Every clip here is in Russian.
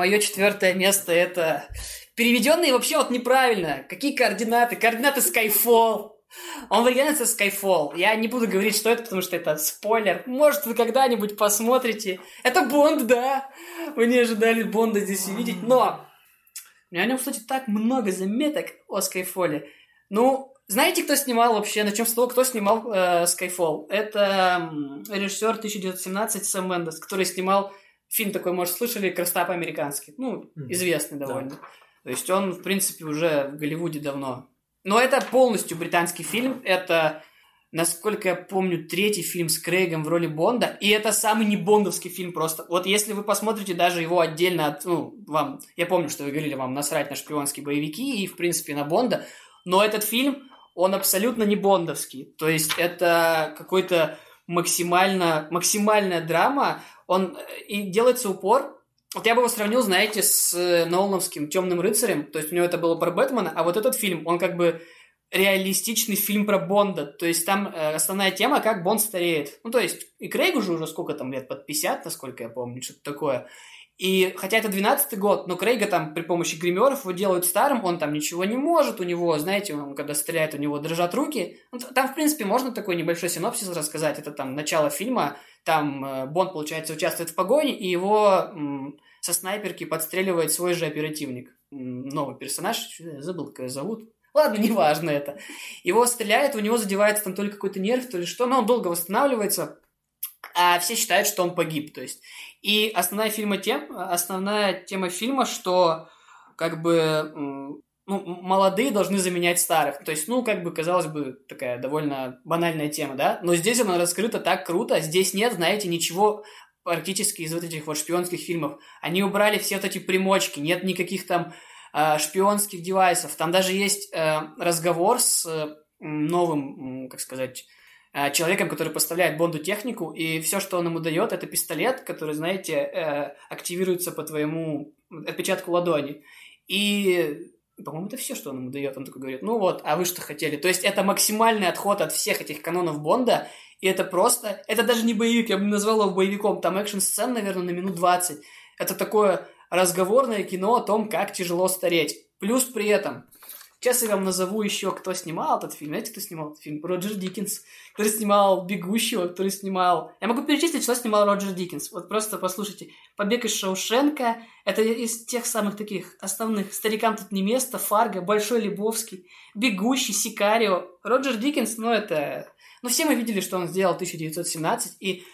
мое четвертое место это переведенные вообще вот неправильно. Какие координаты? Координаты Skyfall. Он в оригинале это Skyfall. Я не буду говорить, что это, потому что это спойлер. Может, вы когда-нибудь посмотрите. Это Бонд, да. Вы не ожидали Бонда здесь увидеть. Но у меня о нем, кстати, так много заметок о Skyfall. Ну, знаете, кто снимал вообще? Начнем с того, кто снимал э, Skyfall. Это режиссер 1917 Сэм Мендес, который снимал фильм такой, может, слышали, «Красота по-американски». Ну, известный довольно. Да. То есть он, в принципе, уже в Голливуде давно. Но это полностью британский фильм. Это, насколько я помню, третий фильм с Крейгом в роли Бонда. И это самый не бондовский фильм просто. Вот если вы посмотрите даже его отдельно от... Ну, вам... Я помню, что вы говорили, вам насрать на шпионские боевики и, в принципе, на Бонда. Но этот фильм он абсолютно не бондовский. То есть это какой-то максимально, максимальная драма. Он и делается упор. Вот я бы его сравнил, знаете, с э, Нолановским «Темным рыцарем». То есть у него это было про Бэтмена, а вот этот фильм, он как бы реалистичный фильм про Бонда. То есть там э, основная тема, как Бонд стареет. Ну, то есть и Крейгу же уже сколько там лет, под 50, насколько я помню, что-то такое. И хотя это 12-й год, но Крейга там при помощи гримеров его делают старым, он там ничего не может, у него, знаете, он когда стреляет, у него дрожат руки. Ну, там, в принципе, можно такой небольшой синопсис рассказать. Это там начало фильма, там э, Бонд, получается, участвует в погоне, и его со снайперки подстреливает свой же оперативник. Новый персонаж, я забыл, как его зовут. Ладно, неважно это. Его стреляет, у него задевается там то ли какой-то нерв, то ли что, но он долго восстанавливается, а все считают, что он погиб. То есть и основная, фильма тем, основная тема фильма, что как бы ну, молодые должны заменять старых. То есть, ну, как бы, казалось бы, такая довольно банальная тема, да? Но здесь она раскрыта так круто. Здесь нет, знаете, ничего практически из вот этих вот шпионских фильмов. Они убрали все вот эти примочки, нет никаких там э, шпионских девайсов. Там даже есть э, разговор с э, новым, как сказать, человеком, который поставляет Бонду технику, и все, что он ему дает, это пистолет, который, знаете, э, активируется по твоему отпечатку ладони. И, по-моему, это все, что он ему дает. Он такой говорит, ну вот, а вы что хотели? То есть это максимальный отход от всех этих канонов Бонда, и это просто, это даже не боевик, я бы назвал его боевиком, там экшн-сцен, наверное, на минут 20. Это такое разговорное кино о том, как тяжело стареть. Плюс при этом Сейчас я вам назову еще, кто снимал этот фильм. Знаете, кто снимал этот фильм? Роджер Диккенс, который снимал «Бегущего», который снимал... Я могу перечислить, что снимал Роджер Диккенс. Вот просто послушайте. «Побег из Шоушенка» — это из тех самых таких основных. «Старикам тут не место», «Фарго», «Большой Лебовский», «Бегущий», «Сикарио». Роджер Диккенс, ну это... Ну все мы видели, что он сделал в 1917, и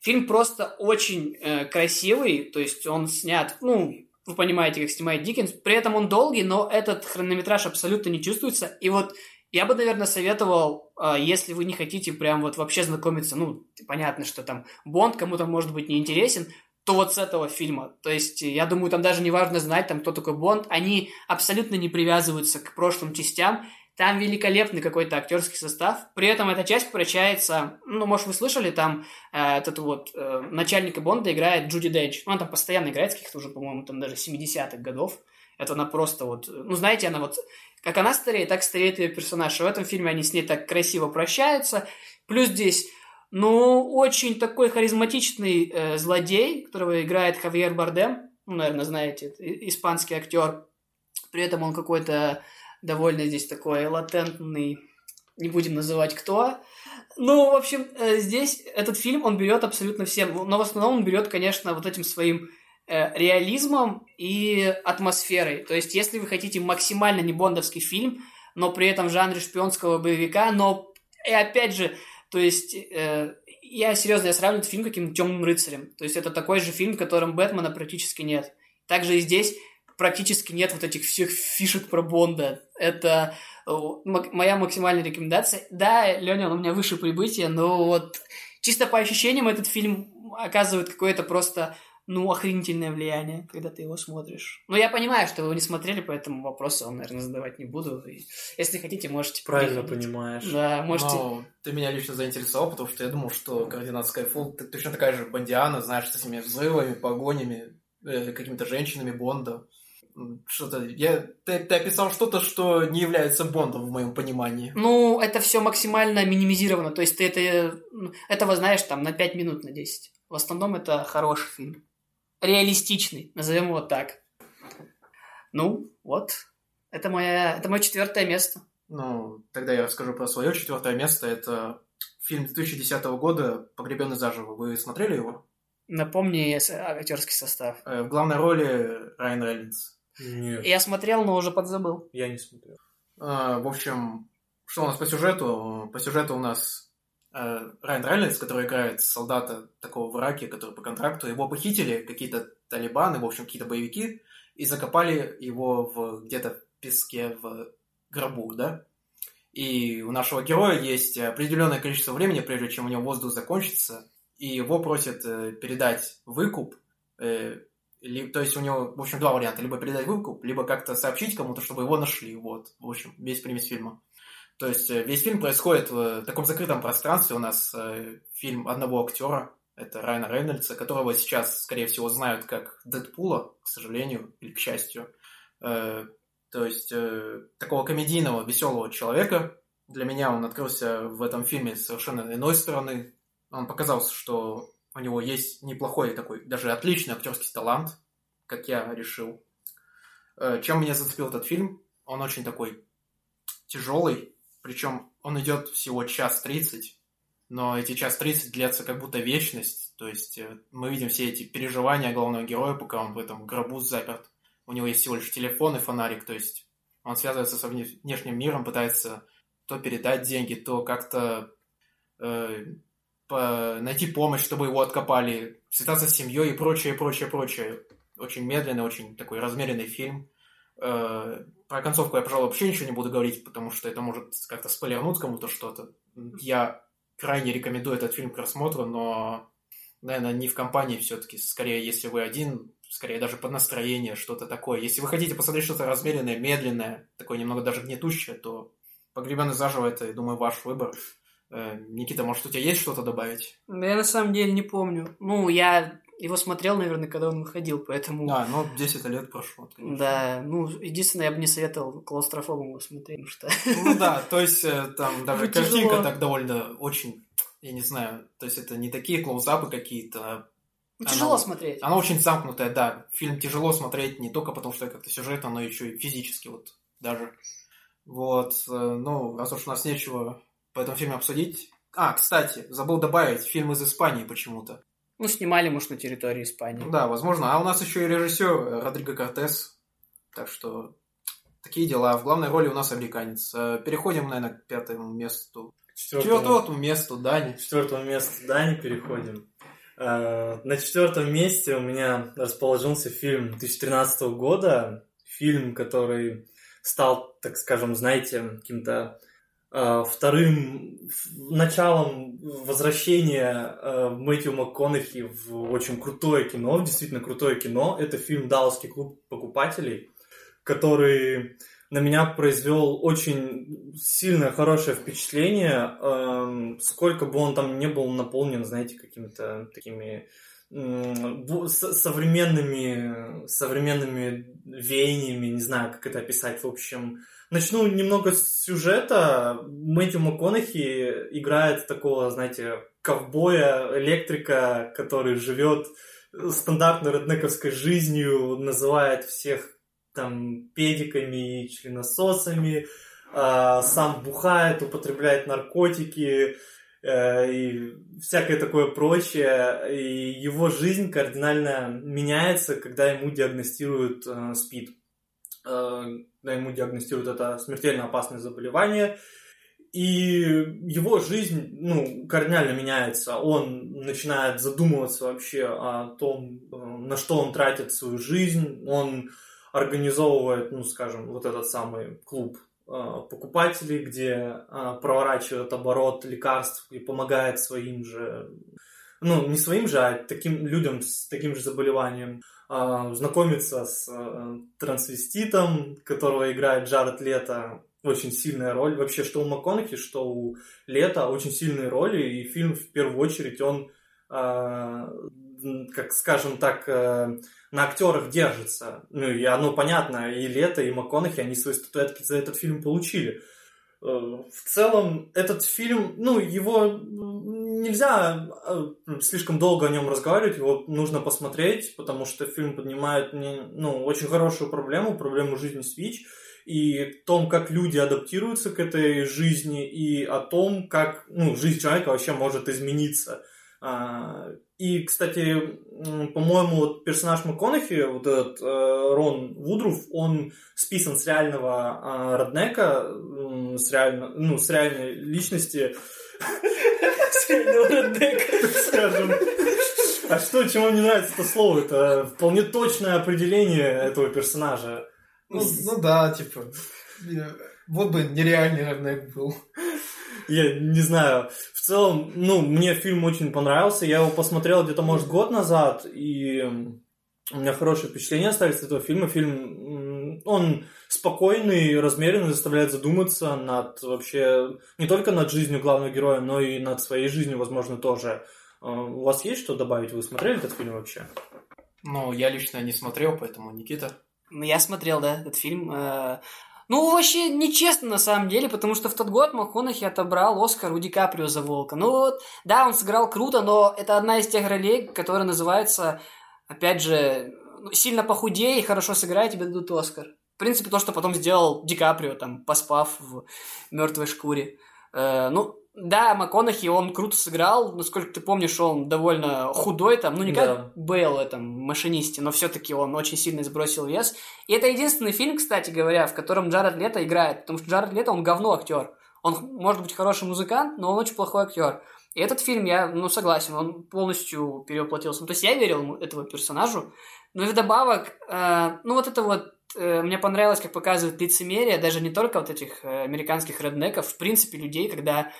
фильм просто очень э, красивый, то есть он снят, ну, вы понимаете, как снимает Диккенс. При этом он долгий, но этот хронометраж абсолютно не чувствуется. И вот я бы, наверное, советовал, а, если вы не хотите прям вот вообще знакомиться, ну, понятно, что там Бонд кому-то может быть неинтересен, то вот с этого фильма. То есть, я думаю, там даже не важно знать, там, кто такой Бонд. Они абсолютно не привязываются к прошлым частям. Там великолепный какой-то актерский состав. При этом эта часть превращается... Ну, может, вы слышали, там э, этот вот э, начальника Бонда играет Джуди Денч. Ну, она там постоянно играет с каких-то уже, по-моему, там даже 70-х годов. Это она просто вот... Ну, знаете, она вот... Как она стареет, так стареет ее персонаж. И в этом фильме они с ней так красиво прощаются. Плюс здесь ну, очень такой харизматичный э, злодей, которого играет Хавьер Бардем. Ну, наверное, знаете, испанский актер. При этом он какой-то довольно здесь такой латентный, не будем называть кто. Ну, в общем, э, здесь этот фильм, он берет абсолютно всем, но в основном он берет, конечно, вот этим своим э, реализмом и атмосферой. То есть, если вы хотите максимально не бондовский фильм, но при этом в жанре шпионского боевика, но, и опять же, то есть, э, я серьезно, я сравниваю этот фильм каким-то темным рыцарем. То есть, это такой же фильм, в котором Бэтмена практически нет. Также и здесь практически нет вот этих всех фишек про Бонда. Это э, моя максимальная рекомендация. Да, Леня, он у меня выше прибытия, но вот чисто по ощущениям этот фильм оказывает какое-то просто ну, охренительное влияние, когда ты его смотришь. Но я понимаю, что вы его не смотрели, поэтому вопросы вам, наверное, задавать не буду. И если хотите, можете... Правильно приходить. понимаешь. Да, можете... Но ты меня лично заинтересовал, потому что я думал, что координат Skyfall точно такая же бандиана, знаешь, с этими взрывами, погонями, э, какими-то женщинами Бонда что-то. Я, ты, ты описал что-то, что не является Бондом в моем понимании. Ну, это все максимально минимизировано. То есть ты это, этого знаешь там на 5 минут, на 10. В основном это хороший фильм. реалистичный, назовем его так. Ну, вот, это, моя, это мое четвертое место. Ну, тогда я расскажу про свое четвертое место. Это фильм 2010 года «Погребенный заживо». Вы смотрели его? Напомни актерский состав. Э, в главной роли Райан Рейнольдс. Нет, Я смотрел, но уже подзабыл. я не смотрел. А, В общем, что у нас по сюжету? По сюжету у нас э, Райан Рейнольдс, который играет солдата такого в Ираке, который по контракту. Его похитили какие-то талибаны, в общем, какие-то боевики, и закопали его в, где-то в песке в гробу, да? И у нашего героя есть определенное количество времени, прежде чем у него воздух закончится, и его просят э, передать выкуп, э, ли- то есть у него, в общем, два варианта. Либо передать выкуп, либо как-то сообщить кому-то, чтобы его нашли. Вот, в общем, весь примес фильма. То есть э, весь фильм происходит в таком закрытом пространстве. У нас э, фильм одного актера, это Райана Рейнольдса, которого сейчас, скорее всего, знают как Дэдпула, к сожалению, или к счастью. Э, то есть э, такого комедийного, веселого человека. Для меня он открылся в этом фильме совершенно иной стороны. Он показал, что у него есть неплохой такой, даже отличный актерский талант, как я решил. Э, Чем меня зацепил этот фильм? Он очень такой тяжелый, причем он идет всего час тридцать, но эти час тридцать длятся как будто вечность. То есть э, мы видим все эти переживания главного героя, пока он в этом гробу заперт. У него есть всего лишь телефон и фонарик, то есть он связывается со вне- внешним миром, пытается то передать деньги, то как-то э, найти помощь, чтобы его откопали, связаться с семьей и прочее, прочее, прочее. Очень медленный, очень такой размеренный фильм. Э, Про концовку я, пожалуй, вообще ничего не буду говорить, потому что это может как-то спойлернуть кому-то что-то. Я крайне рекомендую этот фильм к просмотру, но, наверное, не в компании все-таки. Скорее, если вы один, скорее даже под настроение, что-то такое. Если вы хотите посмотреть что-то размеренное, медленное, такое немного даже гнетущее, то «Погребенный заживо» — это, я думаю, ваш выбор. Э, Никита, может, у тебя есть что-то добавить? Да я на самом деле не помню. Ну, я его смотрел, наверное, когда он выходил, поэтому... А, ну, 10 лет прошло. конечно. Да, ну, единственное, я бы не советовал клаустрофобам его смотреть, потому что... Ну да, то есть э, там даже тяжело. картинка так довольно очень, я не знаю, то есть это не такие клоузапы какие-то, а Ну, Она- тяжело смотреть. она очень замкнутая, да. Фильм тяжело смотреть не только потому, что как-то сюжетно, но еще и физически вот даже. Вот, э, ну, раз уж у нас нечего по этому фильму обсудить. А, кстати, забыл добавить, фильм из Испании почему-то. Ну, снимали, может, на территории Испании. Ну да, возможно. А у нас еще и режиссер э, Родриго Кортес. Так что такие дела. В главной роли у нас американец. Э, Переходим, наверное, к пятому месту. Четвертому, Четвертому месту, Дани. к четвертому месту Дани переходим. Э, На четвертом месте у меня расположился фильм 2013 года. Фильм, который стал, так скажем, знаете, каким-то вторым ф- началом возвращения э, Мэтью МакКонахи в очень крутое кино, в действительно крутое кино. Это фильм «Далласский клуб покупателей», который на меня произвел очень сильное, хорошее впечатление, эм, сколько бы он там не был наполнен, знаете, какими-то такими современными, современными веяниями, не знаю, как это описать, в общем. Начну немного с сюжета. Мэтью МакКонахи играет такого, знаете, ковбоя, электрика, который живет стандартной реднековской жизнью, называет всех там педиками и членососами, а, сам бухает, употребляет наркотики э, и всякое такое прочее. И его жизнь кардинально меняется, когда ему диагностируют э, СПИД. Когда ему диагностируют это смертельно опасное заболевание. И его жизнь, ну, кардинально меняется. Он начинает задумываться вообще о том, э, на что он тратит свою жизнь. Он организовывает, ну, скажем, вот этот самый клуб э, покупателей, где э, проворачивает оборот лекарств и помогает своим же, ну, не своим же, а таким людям с таким же заболеванием э, знакомиться с э, трансвеститом, которого играет Джаред Лето. Очень сильная роль. Вообще, что у МакКонахи, что у Лето очень сильные роли, и фильм в первую очередь он, э, как скажем так, э, на актерах держится. Ну, и оно понятно, и Лето, и МакКонахи, они свои статуэтки за этот фильм получили. Э, В целом, этот фильм, ну, его нельзя э, слишком долго о нем разговаривать, его нужно посмотреть, потому что фильм поднимает ну, очень хорошую проблему, проблему жизни Switch, и о том, как люди адаптируются к этой жизни, и о том, как ну, жизнь человека вообще может измениться. А, и, кстати, по-моему, вот персонаж МакКонахи, вот этот э, Рон Вудруф, он списан с реального э, Роднека, с, реально, ну, с реальной личности. Скажем. А что, чему мне нравится это слово? Это вполне точное определение этого персонажа. Ну, ну да, типа, вот бы нереальный Реднек был. Я не знаю. В целом, ну, мне фильм очень понравился. Я его посмотрел где-то, может, год назад, и у меня хорошее впечатление остались от этого фильма. Фильм, он спокойный, размеренный, заставляет задуматься над вообще, не только над жизнью главного героя, но и над своей жизнью, возможно, тоже. А, у вас есть что добавить? Вы смотрели этот фильм вообще? Ну, я лично не смотрел, поэтому Никита. Ну, я смотрел, да, этот фильм. Э, ну, вообще нечестно на самом деле, потому что в тот год МакКонахи отобрал Оскар у Ди Каприо за Волка. Ну вот, да, он сыграл круто, но это одна из тех ролей, которая называется, опять же, сильно похудей и хорошо сыграй, тебе дадут Оскар. В принципе, то, что потом сделал Ди Каприо, там, поспав в мертвой шкуре. Э, ну, да, МакКонахи, он круто сыграл. Насколько ты помнишь, он довольно худой там. Ну, не как да. Бейл в этом машинисте, но все-таки он очень сильно сбросил вес. И это единственный фильм, кстати говоря, в котором Джаред Лето играет. Потому что Джаред Лето, он говно актер. Он может быть хороший музыкант, но он очень плохой актер. И этот фильм, я, ну, согласен, он полностью перевоплотился. Ну, то есть я верил этому персонажу. Но и вдобавок, э, ну, вот это вот э, мне понравилось, как показывает лицемерие, даже не только вот этих э, американских реднеков, в принципе, людей, когда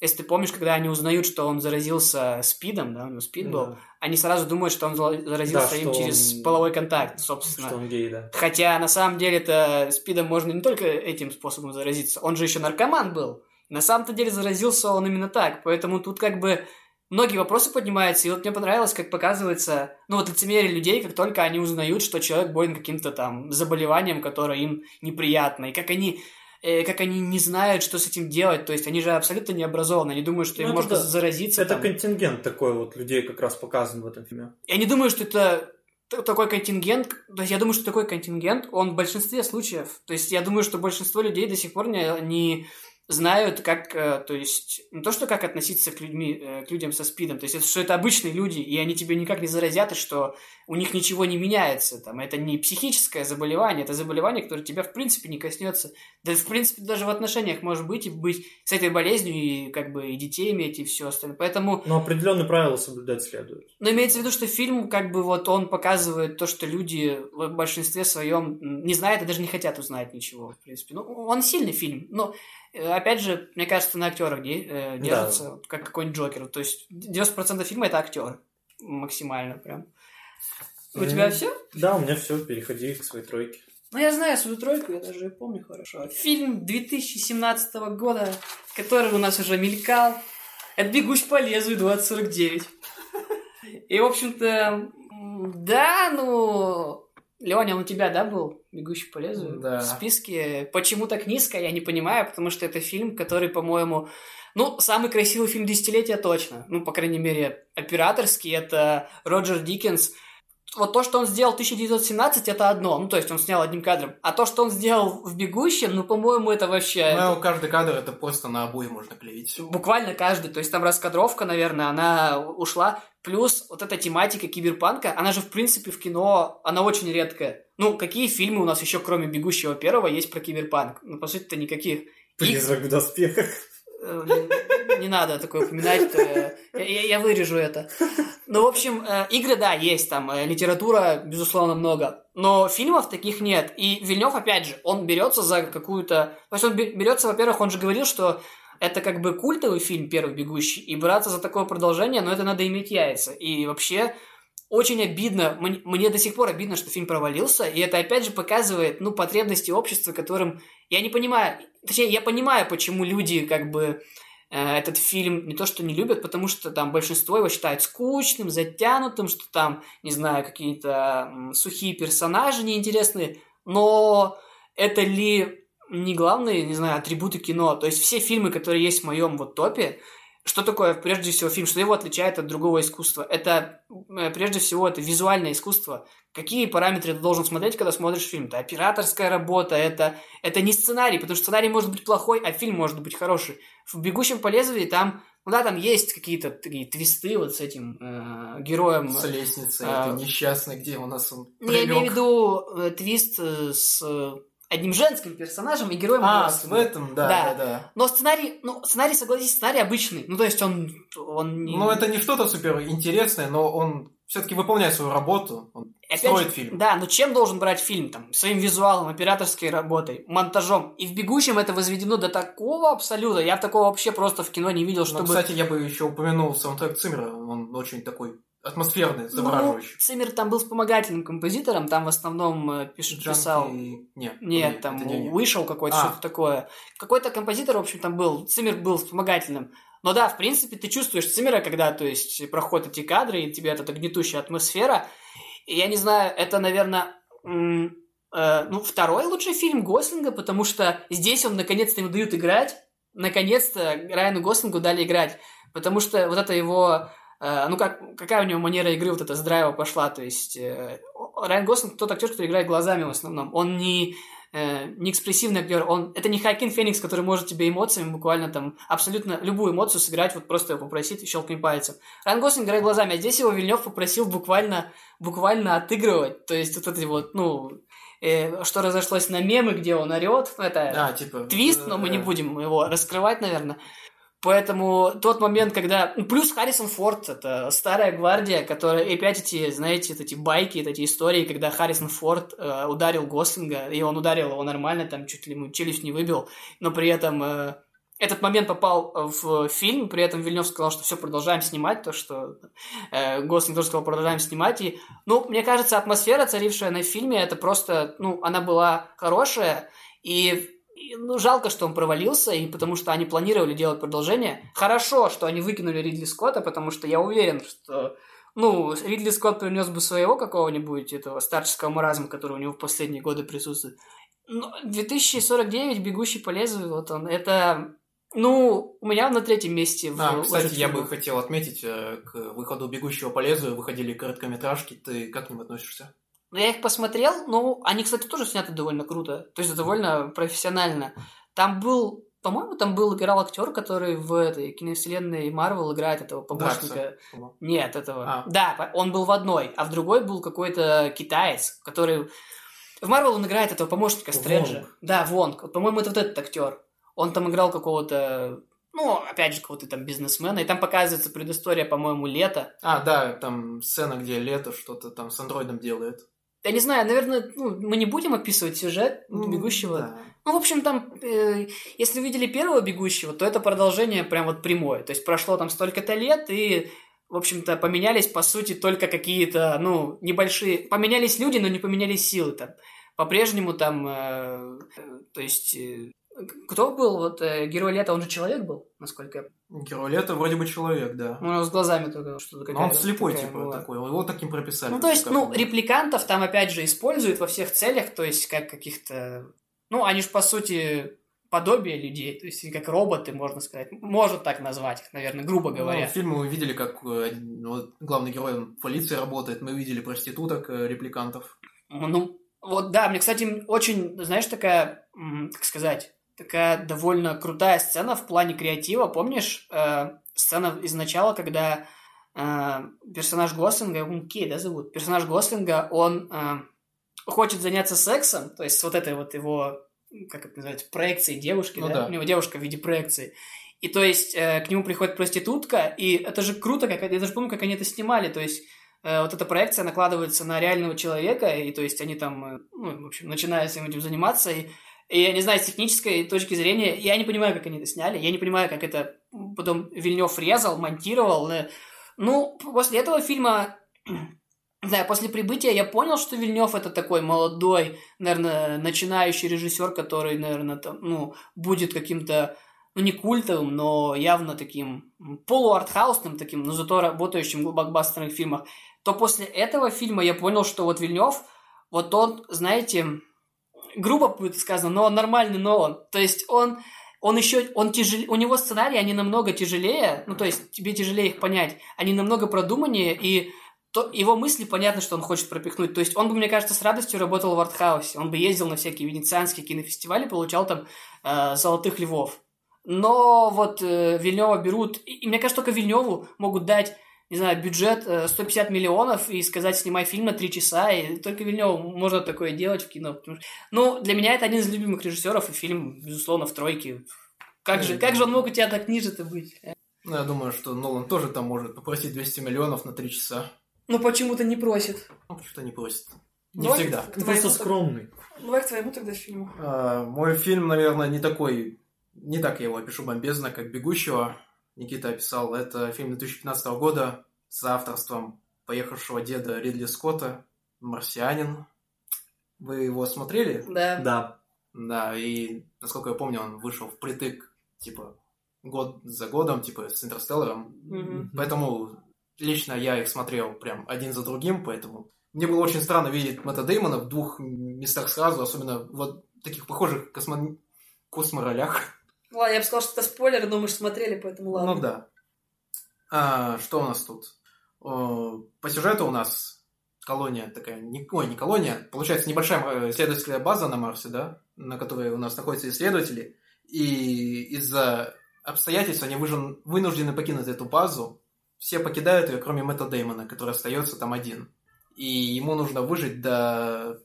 если ты помнишь, когда они узнают, что он заразился спидом, да, ну, спид был, да. они сразу думают, что он заразился да, им через он... половой контакт, собственно. Что он гей, да. Хотя, на самом деле, это спидом можно не только этим способом заразиться, он же еще наркоман был. На самом-то деле заразился он именно так, поэтому тут как бы многие вопросы поднимаются, и вот мне понравилось, как показывается, ну вот лицемерие людей, как только они узнают, что человек болен каким-то там заболеванием, которое им неприятно, и как они э, как они не знают, что с этим делать. То есть они же абсолютно не образованы. Они думают, что ну, им можно да. заразиться. Это там. контингент такой вот людей как раз показан в этом фильме. Я не думаю, что это такой контингент, то есть я думаю, что такой контингент, он в большинстве случаев, то есть я думаю, что большинство людей до сих пор не, не знают, как, э, то есть, не то, что как относиться к, людьми, э, к людям со спидом, то есть, это, что это обычные люди, и они тебе никак не заразят, и что у них ничего не меняется, там, это не психическое заболевание, это заболевание, которое тебя, в принципе, не коснется, да, в принципе, даже в отношениях может быть, и быть с этой болезнью, и, как бы, и детей иметь, и все остальное, поэтому... Но определенные правила соблюдать следует. Но имеется в виду, что фильм, как бы, вот, он показывает то, что люди в большинстве своем не знают и даже не хотят узнать ничего, в принципе, ну, он сильный фильм, но Э, опять же, мне кажется, на актерах э, держится, да. как какой-нибудь Джокер. То есть 90% фильма это актер. Максимально прям. У тебя все? Да, у меня все. Переходи к своей тройке. Ну, я знаю свою тройку, я даже ее помню хорошо. Фильм 2017 года, который у нас уже мелькал. Это «Бегущий по лезвию 2049». И, в общем-то, да, ну, Леоня, он у тебя, да, был «Бегущий по лезвию»? Да. В списке. Почему так низко, я не понимаю, потому что это фильм, который, по-моему, ну, самый красивый фильм десятилетия точно. Ну, по крайней мере, операторский. Это Роджер Диккенс – вот то, что он сделал в 1917, это одно. Ну, то есть он снял одним кадром. А то, что он сделал в «Бегущем», ну, по-моему, это вообще... Ну, каждый кадр это просто на обои можно клеить. Буквально каждый. То есть там раскадровка, наверное, она ушла. Плюс вот эта тематика киберпанка, она же, в принципе, в кино, она очень редкая. Ну, какие фильмы у нас еще, кроме «Бегущего первого», есть про киберпанк? Ну, по сути-то никаких. «Призрак в доспехах». Э, не надо такое упоминать, я, я вырежу это. Ну, в общем, э, игры, да, есть там, э, литература, безусловно, много, но фильмов таких нет. И Вильнев, опять же, он берется за какую-то... То есть он берется, во-первых, он же говорил, что это как бы культовый фильм «Первый бегущий», и браться за такое продолжение, но это надо иметь яйца. И вообще, очень обидно, мне, мне до сих пор обидно, что фильм провалился, и это опять же показывает, ну, потребности общества, которым я не понимаю, точнее, я понимаю, почему люди как бы э, этот фильм не то что не любят, потому что там большинство его считает скучным, затянутым, что там, не знаю, какие-то сухие персонажи неинтересные, но это ли не главные, не знаю, атрибуты кино? То есть все фильмы, которые есть в моем вот топе, что такое, прежде всего, фильм? Что его отличает от другого искусства? Это, э, прежде всего, это визуальное искусство. Какие параметры ты должен смотреть, когда смотришь фильм? Это операторская работа, это, это не сценарий, потому что сценарий может быть плохой, а фильм может быть хороший. В «Бегущем по лезвию» там ну да, там есть какие-то такие твисты вот с этим э, героем. С лестницей, э, это несчастный, где у нас он прилег. Я имею в виду э, твист э, с одним женским персонажем и героем А, в этом, да, да, да, да. Но сценарий, ну, сценарий, согласись, сценарий обычный. Ну, то есть он... он не... Ну, это не что-то супер интересное, но он все-таки выполняет свою работу, он Опять строит же, фильм. Да, но чем должен брать фильм? Там, своим визуалом, операторской работой, монтажом. И в «Бегущем» это возведено до такого абсолюта. Я такого вообще просто в кино не видел, чтобы... Но, кстати, я бы еще упомянул саундтрек Циммера. Он очень такой атмосферный, завораживающий. Ну, Циммер там был вспомогательным композитором, там в основном э, пишет, Джанки... писал... Нет, нет, там не, вышел какой-то, а. что-то такое. Какой-то композитор, в общем, там был. Циммер был вспомогательным. Но да, в принципе, ты чувствуешь Циммера, когда, то есть, проходят эти кадры, и тебе эта гнетущая атмосфера. И я не знаю, это, наверное, м- э, ну, второй лучший фильм Гослинга, потому что здесь он наконец-то ему дают играть. Наконец-то Райану Гослингу дали играть. Потому что вот это его ну, как, какая у него манера игры вот эта с драйва пошла, то есть э, Райан Гослинг тот актер, который играет глазами в основном, он не, э, не экспрессивный актер, он, это не Хакин Феникс, который может тебе эмоциями буквально там абсолютно любую эмоцию сыграть, вот просто его попросить и щелкни пальцем. Райан Гослинг играет глазами, а здесь его Вильнев попросил буквально, буквально отыгрывать, то есть вот эти вот, ну, э, что разошлось на мемы, где он орет, ну, это да, типа, твист, но мы не будем его раскрывать, наверное. Поэтому тот момент, когда... Ну, плюс Харрисон Форд, это старая гвардия, которая... И опять эти, знаете, эти байки, эти истории, когда Харрисон Форд э, ударил Гослинга, и он ударил его нормально, там чуть ли ему челюсть не выбил, но при этом... Э, этот момент попал в фильм, при этом Вильнев сказал, что все, продолжаем снимать, то, что э, Гослинг тоже сказал, продолжаем снимать. И, ну, мне кажется, атмосфера, царившая на фильме, это просто, ну, она была хорошая, и ну, жалко, что он провалился, и потому что они планировали делать продолжение. Хорошо, что они выкинули Ридли Скотта, потому что я уверен, что ну, Ридли Скотт принес бы своего какого-нибудь этого старческого маразма, который у него в последние годы присутствует. Но 2049, «Бегущий по лезвию», вот он, это ну, у меня на третьем месте. В а, кстати, я бы хотел отметить, э, к выходу «Бегущего по лезвию» выходили короткометражки. Ты как к ним относишься? Ну, я их посмотрел, ну, они, кстати, тоже сняты довольно круто, то есть довольно профессионально. Там был, по-моему, там был играл актер, который в этой киновселенной Марвел играет этого помощника. Да, Нет, этого. А. Да, он был в одной, а в другой был какой-то китаец, который... В Марвел он играет этого помощника Стрэнджа. Вонг. Да, Вонг. По-моему, это вот этот актер. Он там играл какого-то ну, опять же, какого-то там бизнесмена, и там показывается предыстория, по-моему, лета. А, да, там сцена, где лето что-то там с андроидом делает. Я не знаю, наверное, ну, мы не будем описывать сюжет ну, бегущего. Да. Ну, в общем, там, э, если видели первого бегущего, то это продолжение прям вот прямое. То есть прошло там столько-то лет, и, в общем-то, поменялись, по сути, только какие-то, ну, небольшие... Поменялись люди, но не поменялись силы там. По-прежнему там, э, э, то есть, э, кто был? Вот э, герой лета, он же человек был, насколько я Герой лета вроде бы человек, да. Ну, с глазами только что-то Но он слепой, типа, была. такой. Его таким прописали. Ну, то есть, ну, репликантов там, опять же, используют во всех целях, то есть, как каких-то... Ну, они же, по сути, подобие людей, то есть, как роботы, можно сказать. Можно так назвать их, наверное, грубо ну, говоря. Ну, в фильме мы видели, как ну, главный герой в полиции работает, мы видели проституток, э, репликантов. Ну, вот да, мне, кстати, очень, знаешь, такая, как сказать такая довольно крутая сцена в плане креатива. Помнишь э, сцена из начала, когда э, персонаж Гослинга, Кей, да, зовут? Персонаж Гослинга, он э, хочет заняться сексом, то есть вот этой вот его, как это называется, проекцией девушки, ну, да? да? У него девушка в виде проекции. И то есть э, к нему приходит проститутка, и это же круто, как я даже помню, как они это снимали, то есть э, вот эта проекция накладывается на реального человека, и то есть они там, э, ну, в общем, начинают этим заниматься, и и я не знаю, с технической точки зрения, я не понимаю, как они это сняли, я не понимаю, как это потом Вильнев резал, монтировал. Ну, после этого фильма, не после прибытия я понял, что Вильнев это такой молодой, наверное, начинающий режиссер, который, наверное, там, ну, будет каким-то ну, не культовым, но явно таким полуартхаусным таким, но зато работающим в блокбастерных фильмах, то после этого фильма я понял, что вот Вильнев, вот он, знаете, грубо будет сказано, но он нормальный Нолан. То есть он он еще, он тяжел, у него сценарии, они намного тяжелее, ну, то есть тебе тяжелее их понять, они намного продуманнее, и то, его мысли понятно, что он хочет пропихнуть. То есть он бы, мне кажется, с радостью работал в артхаусе. Он бы ездил на всякие венецианские кинофестивали, получал там э, золотых львов. Но вот э, Вильнева берут, и, и мне кажется, только Вильневу могут дать не знаю, бюджет 150 э, миллионов и сказать, снимай фильм на три часа, и только Вильневу можно такое делать в кино. Ну, для меня это один из любимых режиссеров, и фильм, безусловно, в тройке. Как же, как же он мог у тебя так ниже-то быть? Ну, я думаю, что Нолан тоже там может попросить 200 миллионов на три часа. Ну, почему-то не просит. Ну, почему-то не просит. Не Давай всегда. Ты просто скромный. Давай к твоему тогда фильму. А, мой фильм, наверное, не такой... Не так я его опишу бомбезно, как «Бегущего». Никита описал. Это фильм 2015 года с авторством поехавшего деда Ридли Скотта «Марсианин». Вы его смотрели? Да. Да. Да, и, насколько я помню, он вышел впритык, типа, год за годом, типа, с «Интерстелларом». Мгм. Поэтому лично я их смотрел прям один за другим, поэтому мне было очень странно видеть Мэтта Деймона в двух местах сразу, особенно в вот таких похожих космо... косморолях. Ладно, я бы сказал, что это спойлер, но мы же смотрели, поэтому ладно. Ну да. А, что у нас тут? По сюжету у нас колония такая, не, ой, не колония, получается небольшая э, исследовательская база на Марсе, да, на которой у нас находятся исследователи, и из-за обстоятельств они выжен- вынуждены покинуть эту базу, все покидают ее, кроме Мэтта Деймона, который остается там один. И ему нужно выжить до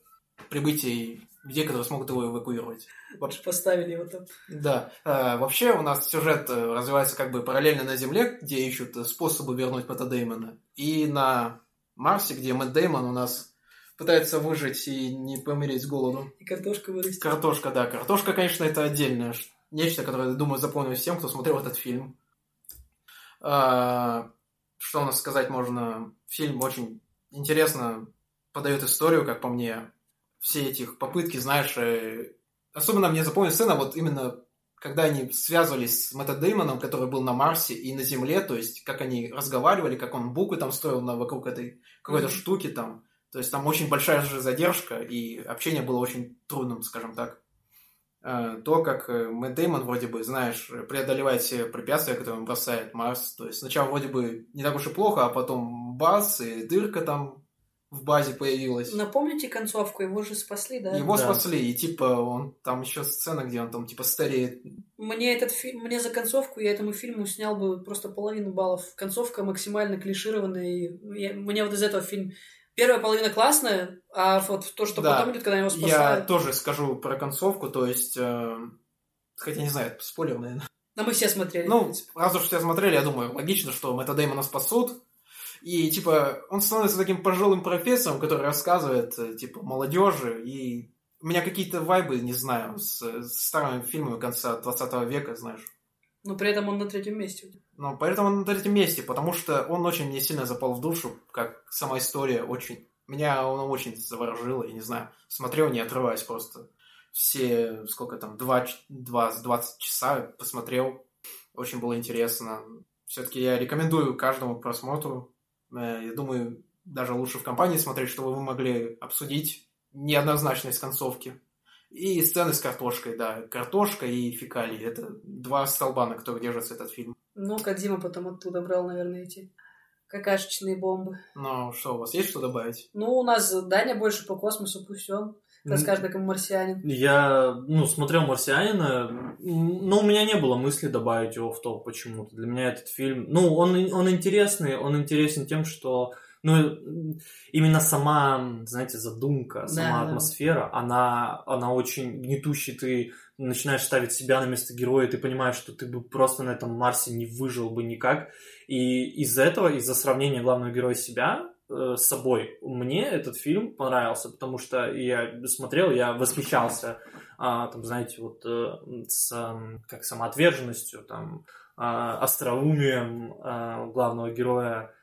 прибытия людей, которые смогут его эвакуировать. Вот же поставили его там. Да. Э, вообще у нас сюжет э, развивается как бы параллельно на Земле, где ищут э, способы вернуть Мэтта Деймона, и на Марсе, где Мэтт Деймон у нас пытается выжить и не помереть с голоду. И картошка вырастет. Картошка, да. Картошка, конечно, это отдельное нечто, которое, думаю, запомнилось всем, кто смотрел этот фильм. А, Что у нас сказать можно? Фильм очень интересно подает историю, как по мне. Все этих попытки, знаешь, э, особенно мне запомнилась сцена, вот именно когда они связывались с Мэтта Деймоном, который был на Марсе и на Земле, то есть как они разговаривали, как он буквы там строил на, вокруг этой какой-то Мгм. штуки там. То есть там очень большая же задержка, и общение было очень трудным, скажем так. Э, То, как э, Мэтт Деймон вроде бы, знаешь, преодолевает все препятствия, которые он бросает Марс. То есть сначала вроде бы не так уж и плохо, а потом бац, и дырка там в базе появилась. Напомните концовку, его же спасли, да? Его Да. спасли, и типа он там еще сцена, где он там типа стареет. Мне этот фильм, мне за концовку я этому фильму снял бы просто половину баллов. Концовка максимально клишированная. И я- мне вот из этого фильм первая половина классная, а вот то, что Да. потом идет, когда его Я спасают. тоже скажу про концовку, то есть, э, хотя не знаю, спойлер, наверное. Да мы все смотрели. Ну, раз уж все смотрели, я думаю, логично, что Мэтта Дэймона спасут. И, типа, он становится таким пожилым профессором, который рассказывает, э, типа, молодежи. И у меня какие-то вайбы, не знаю, с, с старыми фильмами конца 20 века, знаешь. Но при этом он на третьем месте. Но поэтому он на третьем месте, потому что он очень мне сильно запал в душу, как сама история очень... Меня он очень заворожил, я не знаю. Смотрел, не отрываясь просто. Все, сколько там, два, два, с 20 часа посмотрел. Очень было интересно. Все-таки я рекомендую каждому просмотру. Э, Я думаю, даже лучше в компании смотреть, чтобы вы могли обсудить неоднозначность концовки. И сцены с картошкой, да. Картошка и фекалии. Это два столба, на которых держится этот фильм. Ну, Кадима потом оттуда брал, наверное, эти какашечные бомбы. Ну, что, у вас есть что добавить? Ну, у нас Даня больше по космосу, пусть он расскажет, как марсианин. Я, ну, смотрел «Марсианина», но у меня не было мысли добавить его в топ почему-то. Для меня этот фильм... Ну, он, он интересный, он интересен тем, что... Ну, именно сама, знаете, задумка, сама Да, да. атмосфера, она, она очень гнетущая. Ты начинаешь ставить себя на место героя, ты понимаешь, что ты бы просто на этом Марсе не выжил бы никак. И из-за этого, из-за сравнения главного героя себя э, с собой, мне этот фильм понравился, потому что я смотрел, я восхищался, а, там, знаете, вот э, с как самоотверженностью, там, а, остроумием а, главного героя.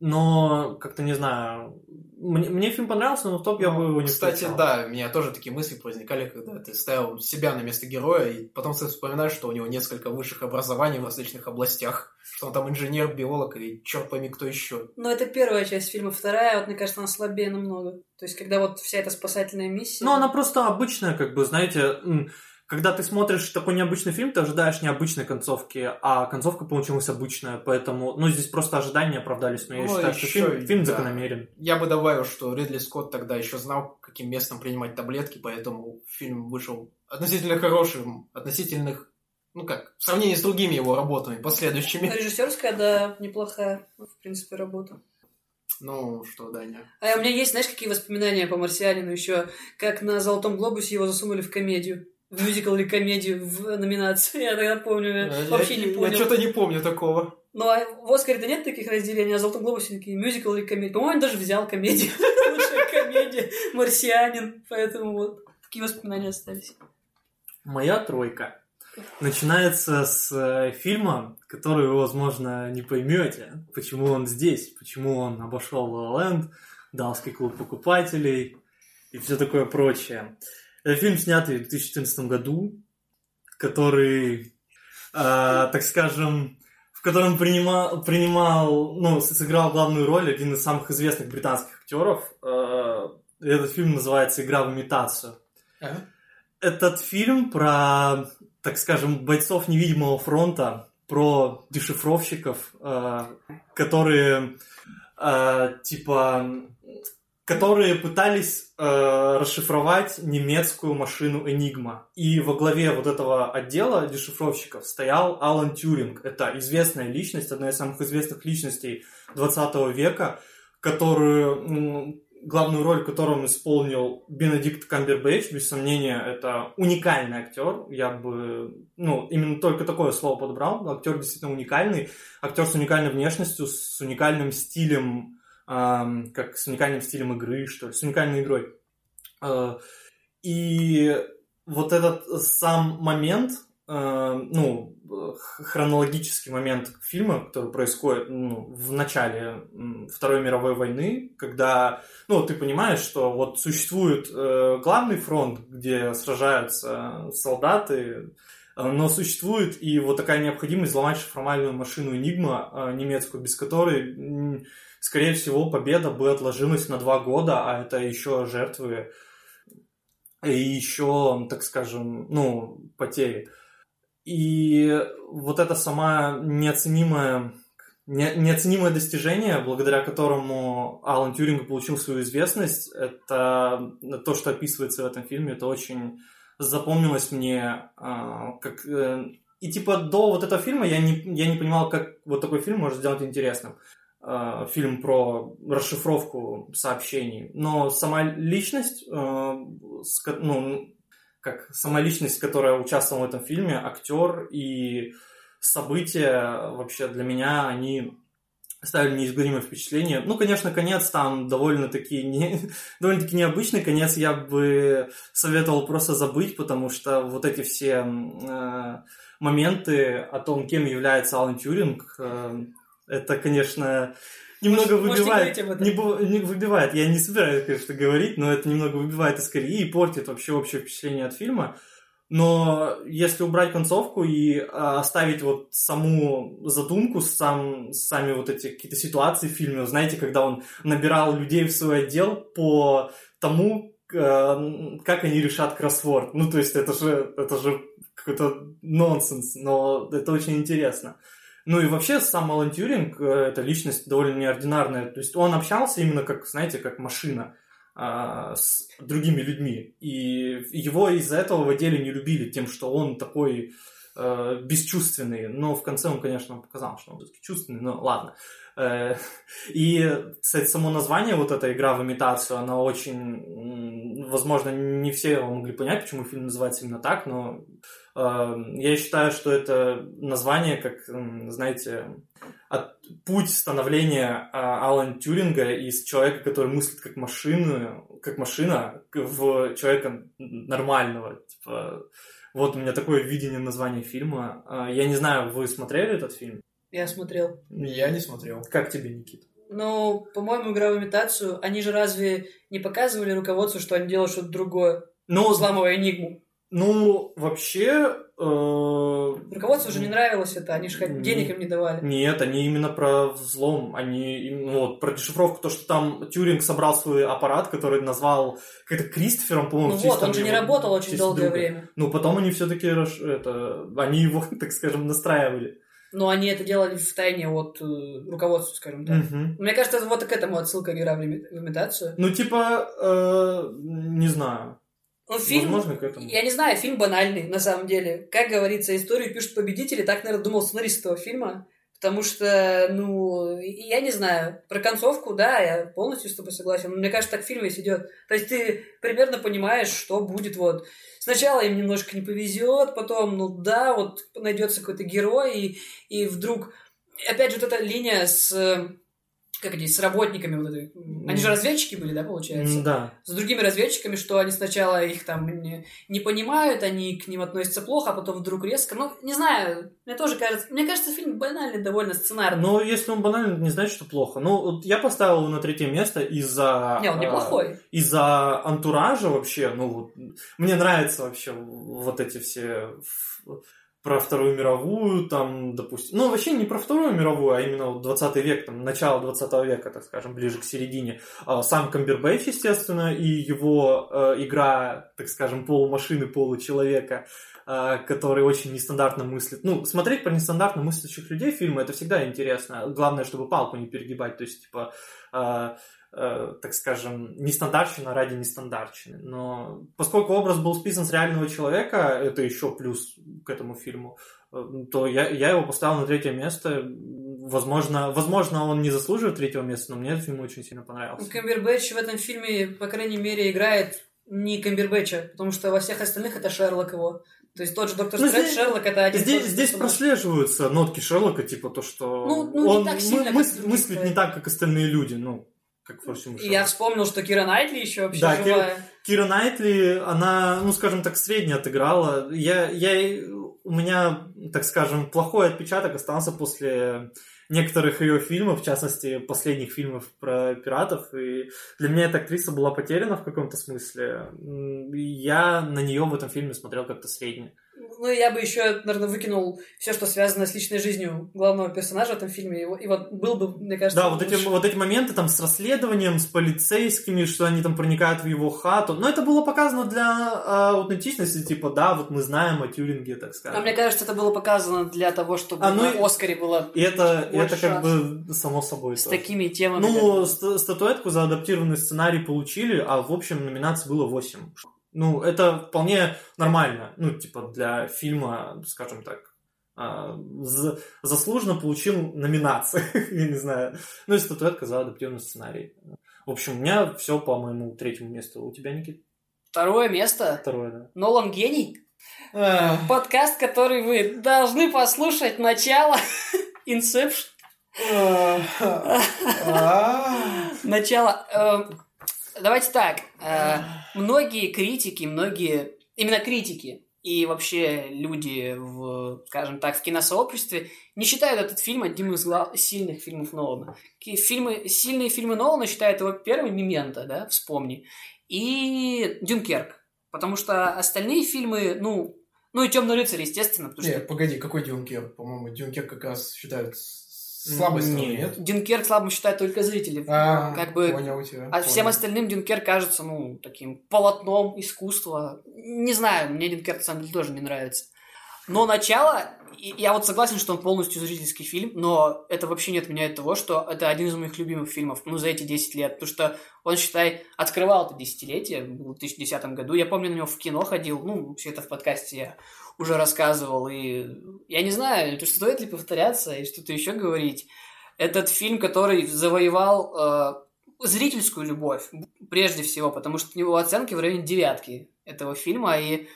Но как-то не знаю, мне, мне фильм понравился, но в топ я бы его не Ну, Кстати, включал. да, у меня тоже такие мысли возникали, когда ты ставил себя на место героя, и потом ты вспоминаешь, что у него несколько высших образований в различных областях, что он там инженер, биолог и черт пойми кто еще. Но это первая часть фильма. Вторая, вот, мне кажется, она слабее намного. То есть, когда вот вся эта спасательная миссия... Ну, она просто обычная, как бы, знаете, когда ты смотришь такой необычный фильм, ты ожидаешь необычной концовки, а концовка получилась обычная, поэтому, ну, здесь просто ожидания оправдались, но я Ну, считаю, еще что фильм, и- фильм да. закономерен. Я бы добавил, что Ридли Скотт тогда еще знал, каким местом принимать таблетки, поэтому фильм вышел относительно хорошим, относительных, ну как, в сравнении с другими его работами, последующими. Режиссерская, да, неплохая, в принципе, работа. Ну, что, Даня? А у меня есть, знаешь, какие воспоминания по Марсианину еще, как на Золотом Глобусе его засунули в комедию. В мюзикл или комедию в номинации. Я тогда помню, я Я- вообще я, не понял. Я что-то не помню такого. Ну, а в Оскаре-то нет таких разделений, а в Золотом Глобусе такие мюзикл или комедия. По-моему, он даже взял комедию. Лучшая комедия. Марсианин. Поэтому вот такие воспоминания остались. Моя тройка начинается с э, фильма, который вы, возможно, не поймете, почему он здесь, почему он обошел Land, Далский клуб покупателей и все такое прочее. Это фильм, снятый в 2014 году, который, э, так скажем, в котором принимал, принимал, ну, сыграл главную роль один из самых известных британских актеров. Э, Этот фильм называется «Игра в имитацию». Этот фильм про, так скажем, бойцов невидимого фронта, про дешифровщиков, э, которые, э, типа, которые пытались э, расшифровать немецкую машину Энигма. И во главе вот этого отдела дешифровщиков стоял Алан Тюринг. Это известная личность, одна из самых известных личностей 20 века, которую, главную роль которого исполнил Бенедикт Камбербэтч. Без сомнения, это уникальный актер. Я бы, ну, именно только такое слово подобрал. Актер действительно уникальный. Актер с уникальной внешностью, с уникальным стилем как с уникальным стилем игры, что ли, с уникальной игрой. Э, И вот этот сам момент, э, ну, хронологический момент фильма, который происходит ну, в начале Второй мировой войны, когда, ну, ты понимаешь, что вот существует э, главный фронт, где сражаются солдаты, э, но существует и вот такая необходимость взломать шифровальную машину Enigma э, немецкую, без которой скорее всего, победа бы отложилась на два года, а это еще жертвы и еще, так скажем, ну, потери. И вот это сама неоценимая не- неоценимое достижение, благодаря которому Алан Тюринг получил свою известность, это то, что описывается в этом фильме, это очень запомнилось мне а, как... э, И типа до вот этого фильма я не, я не понимал, как вот такой фильм может сделать интересным. А, Фильм про расшифровку сообщений. Но сама личность, э, с ну, как сама личность, которая участвовала в этом фильме, актер и события вообще для меня, они оставили неизгладимое впечатление. Ну, конечно, конец там довольно-таки не, довольно-таки необычный. Конец я бы советовал просто забыть, потому что вот эти все э, моменты о том, кем является Алан Тюринг, э, это, конечно, немного можете выбивает, не, не выбивает. Я не собираюсь, конечно, говорить, но это немного выбивает из колеи и портит вообще общее впечатление от фильма. Но если убрать концовку и а, оставить вот саму задумку, сам, сами вот эти какие-то ситуации в фильме, знаете, когда он набирал людей в свой отдел по тому, э, как они решат кроссворд. Ну, то есть это же, это же какой-то нонсенс, но это очень интересно. Ну и вообще сам Алан Тюринг, э, это личность довольно неординарная. То есть он общался именно как, знаете, как машина а, с другими людьми. И его из-за этого в отделе не любили тем, что он такой э, бесчувственный. Но в конце он, конечно, показал, что он все-таки чувственный, но ладно. Э, И, кстати, само название, вот эта игра в имитацию, она очень... Возможно, не все могли понять, почему фильм называется именно так, но я считаю, что это название, как, знаете, от, путь становления а, Алана Тюринга из человека, который мыслит как машина, как машина, к- в человека нормального. Типа, вот у меня такое видение названия фильма. А, Я не знаю, вы смотрели этот фильм? Я смотрел. Я не смотрел. Как тебе, Никит? Ну, по-моему, игра в имитацию, они же разве не показывали руководству, что они делают что-то другое, Ну, взламывая Энигму? Ну вообще, э, руководству же не нравилось это, они же Не- денег им не давали. Нет, они именно про взлом, они ну, вот, про дешифровку, то, что там Тюринг собрал свой аппарат, который назвал как-то Кристофером, по-моему, Ну вот, он же не работал очень долгое друга. время. Ну, потом они все-таки, это, они его, так скажем, настраивали. Но они это делали в тайне от э, руководства, скажем так. Мгм. Мне кажется, вот к этому отсылка игра в имитацию. Ну, типа, э, не знаю. Ну, фильм, Возможно, к этому. я не знаю, фильм банальный, на самом деле. Как говорится, историю пишут победители, так, наверное, думал сценарист этого фильма. Потому что, ну, я не знаю, про концовку, да, я полностью с тобой согласен. Но мне кажется, так фильм весь идет. То есть ты примерно понимаешь, что будет вот. Сначала им немножко не повезет, потом, ну да, вот найдется какой-то герой, и, и вдруг... Опять же, вот эта линия с... э, Как они, с работниками вот этой. Они же разведчики были, да, получается? Да. с другими разведчиками, что они сначала их там не, не понимают, они к ним относятся плохо, а потом вдруг резко. Ну, не знаю, мне тоже кажется... Мне кажется, фильм банальный довольно сценарный. Но если он банальный, не значит, что плохо. Ну, вот я поставил его на третье место из-за... не, он э, неплохой. из-за антуража вообще, ну вот, мне нравятся вообще вот эти все про Вторую мировую, там, допустим, ну, вообще не про Вторую мировую, а именно вот 20 век, там, начало 20 века, так скажем, ближе к середине. А, Сам Камбербэтч, естественно, и его э, игра, так скажем, полумашины, получеловека, э, который очень нестандартно мыслит. Ну, смотреть про нестандартно мыслящих людей фильмы, это всегда интересно. Главное, чтобы палку не перегибать, то есть, типа, э, так скажем, нестандартщина ради нестандартщины. Но поскольку образ был списан с реального человека, это еще плюс к этому фильму, э, то я, я его поставил на третье место. Возможно, возможно, он не заслуживает третьего места, но мне этот фильм очень сильно понравился. Камбербэтч в этом фильме, по крайней мере, играет не Камбербэтча, потому что во всех остальных это Шерлок его. То есть тот же Доктор Ну, Стрэндж, здесь- Шерлок это один Здесь, здесь персонаж. прослеживаются нотки Шерлока, типа то, что Ну, ну, не он так сильно, мы- мыслит не так, как остальные люди, ну, как И я вспомнил, что Кира Найтли еще вообще Да, живая. Кира Найтли, она, ну, скажем так, средне отыграла. Я, я, у меня, так скажем, плохой отпечаток остался после некоторых ее фильмов, в частности, последних фильмов про пиратов. И для меня эта актриса была потеряна в каком-то смысле. Я на нее в этом фильме смотрел как-то средне. Ну, я бы еще, наверное, выкинул все, что связано с личной жизнью главного персонажа в этом фильме. И, вот- и вот был бы, мне кажется, Да, вот эти, вот эти моменты там с расследованием, с полицейскими, что они там проникают в его хату. Но это было показано для а, аутентичности, типа, да, вот мы знаем о Тюринге, так скажем. А мне кажется, это было показано для того, чтобы А, ну на Оскаре было И это, это как бы само собой. с тоже. такими темами. Ну, как- ст- статуэтку за адаптированный сценарий получили, а в общем номинаций было 8. Ну, это вполне нормально. Ну, типа, для фильма, скажем так, а, за- заслуженно получил номинации. Я не знаю. Ну, и статуэтка за адаптированный сценарий. В общем, у меня все по моему третьему месту. У тебя, Никит? Второе место. Второе, да. Нолан гений. Подкаст, который вы должны послушать начало. Inception. Начало. Давайте так. э, Многие критики, многие... Именно критики и вообще люди, в, скажем так, в киносообществе не считают этот фильм одним из глав- сильных фильмов Нолана. Фильмы, сильные фильмы Нолана считают его первым «Мементо», да, вспомни, и «Дюнкерк». Потому что остальные фильмы, ну, ну и «Темный рыцарь», естественно, потому Не, что погоди, какой Дюнкер? По-моему, Дюнкер как раз считают с- слабой стороной, Нет. Дюнкерк слабым считают только зрители. А, как бы понял тебя. А всем понял. остальным Дюнкерк кажется, ну, таким полотном искусства. Не знаю, мне Дюнкерк, на самом деле, тоже не нравится. Но начало, я вот согласен, что он полностью зрительский фильм, но это вообще не отменяет того, что это один из моих любимых фильмов, ну, за эти 10 лет, потому что он, считай, открывал это десятилетие в 2010 году. Я помню, на него в кино ходил, ну, все это в подкасте я уже рассказывал, и я не знаю, это стоит ли повторяться и что-то еще говорить. Этот фильм, который завоевал э, зрительскую любовь, прежде всего, потому что у него оценки в районе девятки этого фильма, и,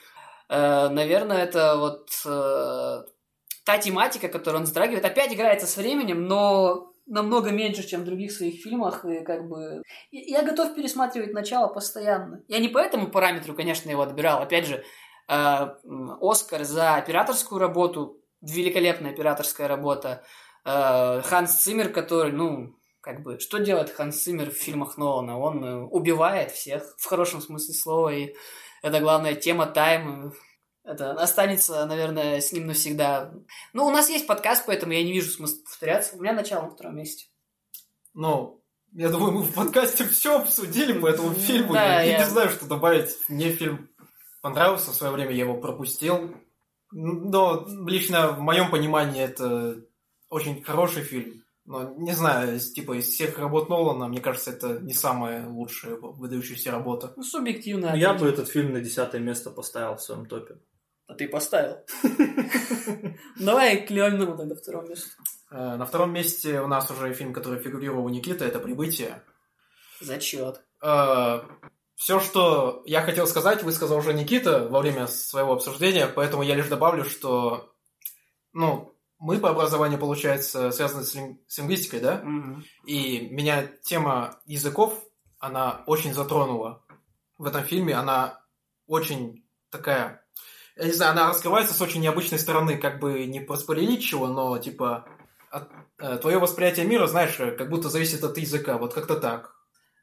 э, наверное, это вот э, та тематика, которую он затрагивает, опять играется с временем, но намного меньше, чем в других своих фильмах, и как бы... Я готов пересматривать начало постоянно. Я не по этому параметру, конечно, его отбирал. Опять же, Оскар за операторскую работу, великолепная операторская работа, Э, Ханс Циммер, который, ну, как бы, что делает Ханс Циммер в фильмах Нолана? Он э, убивает всех, в хорошем смысле слова, и это главная тема тайм. Это останется, наверное, с ним навсегда. Ну, у нас есть подкаст, поэтому я не вижу смысла повторяться. У меня начало на втором месте. Ну, я думаю, мы в подкасте все обсудили по этому фильму. Да, я, я я- не знаю, что добавить. Мне фильм понравился, в свое время я его пропустил. Но лично в моем понимании это очень хороший фильм. Но не знаю, типа из всех работ Нолана, мне кажется, это не самая лучшая выдающаяся работа. Ну, субъективно. Я бы этот фильм на десятое место поставил в своем топе. А ты поставил. Давай к Леонину тогда втором месте. Э, На втором месте у нас уже фильм, который фигурировал у Никиты, это «Прибытие». Зачет. Все, что я хотел сказать, высказал уже Никита во время своего обсуждения, поэтому я лишь добавлю, что ну, мы по образованию, получается, связаны с, лин- с лингвистикой, да? Мгм. И меня тема языков, она очень затронула. В этом фильме она очень такая... Я не знаю, она раскрывается с очень необычной стороны, как бы не проспойлерить чего, но типа от, э, твое восприятие мира, знаешь, как будто зависит от языка, вот как-то так.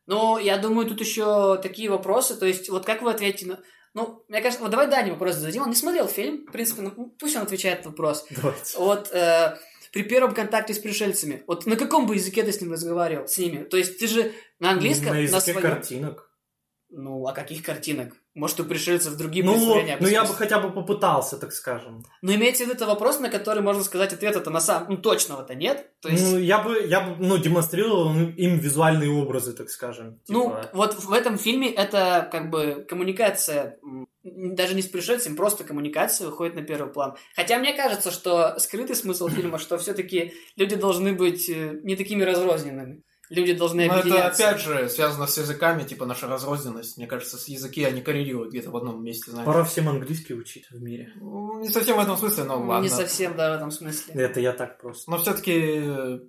Ну, я думаю, тут еще такие вопросы. То есть, вот как вы ответите на... Ну, мне кажется, вот давай Дане вопрос зададим. Он не смотрел фильм, в принципе, ну, пусть он отвечает на вопрос. Давайте. Вот э, при первом контакте с пришельцами, вот на каком бы языке ты с ним разговаривал, с ними? То есть ты же на английском, На языке своем- картинок. Ну, а каких картинок? Может, у пришельцев другие Ну, представления ну я бы хотя бы попытался, так скажем. Но имеется в виду это вопрос, на который можно сказать ответ это на самом... Ну, точного-то нет. То есть... Ну, я бы, я бы, ну, демонстрировал им визуальные образы, так скажем. Ну, Типа, вот в этом фильме это как бы коммуникация, даже не с пришельцем, просто коммуникация выходит на первый план. Хотя мне кажется, что скрытый смысл фильма, что все-таки люди должны быть э, не такими разрозненными. Люди должны Но это объединяться. опять же связано с языками, типа наша разрозненность. Мне кажется, с языки они коррелируют где-то в одном месте, знаешь. Пора всем английский учить в мире. Ну, Не совсем в этом смысле, но ладно. Не совсем, да, в этом смысле. Это я так просто. Но все-таки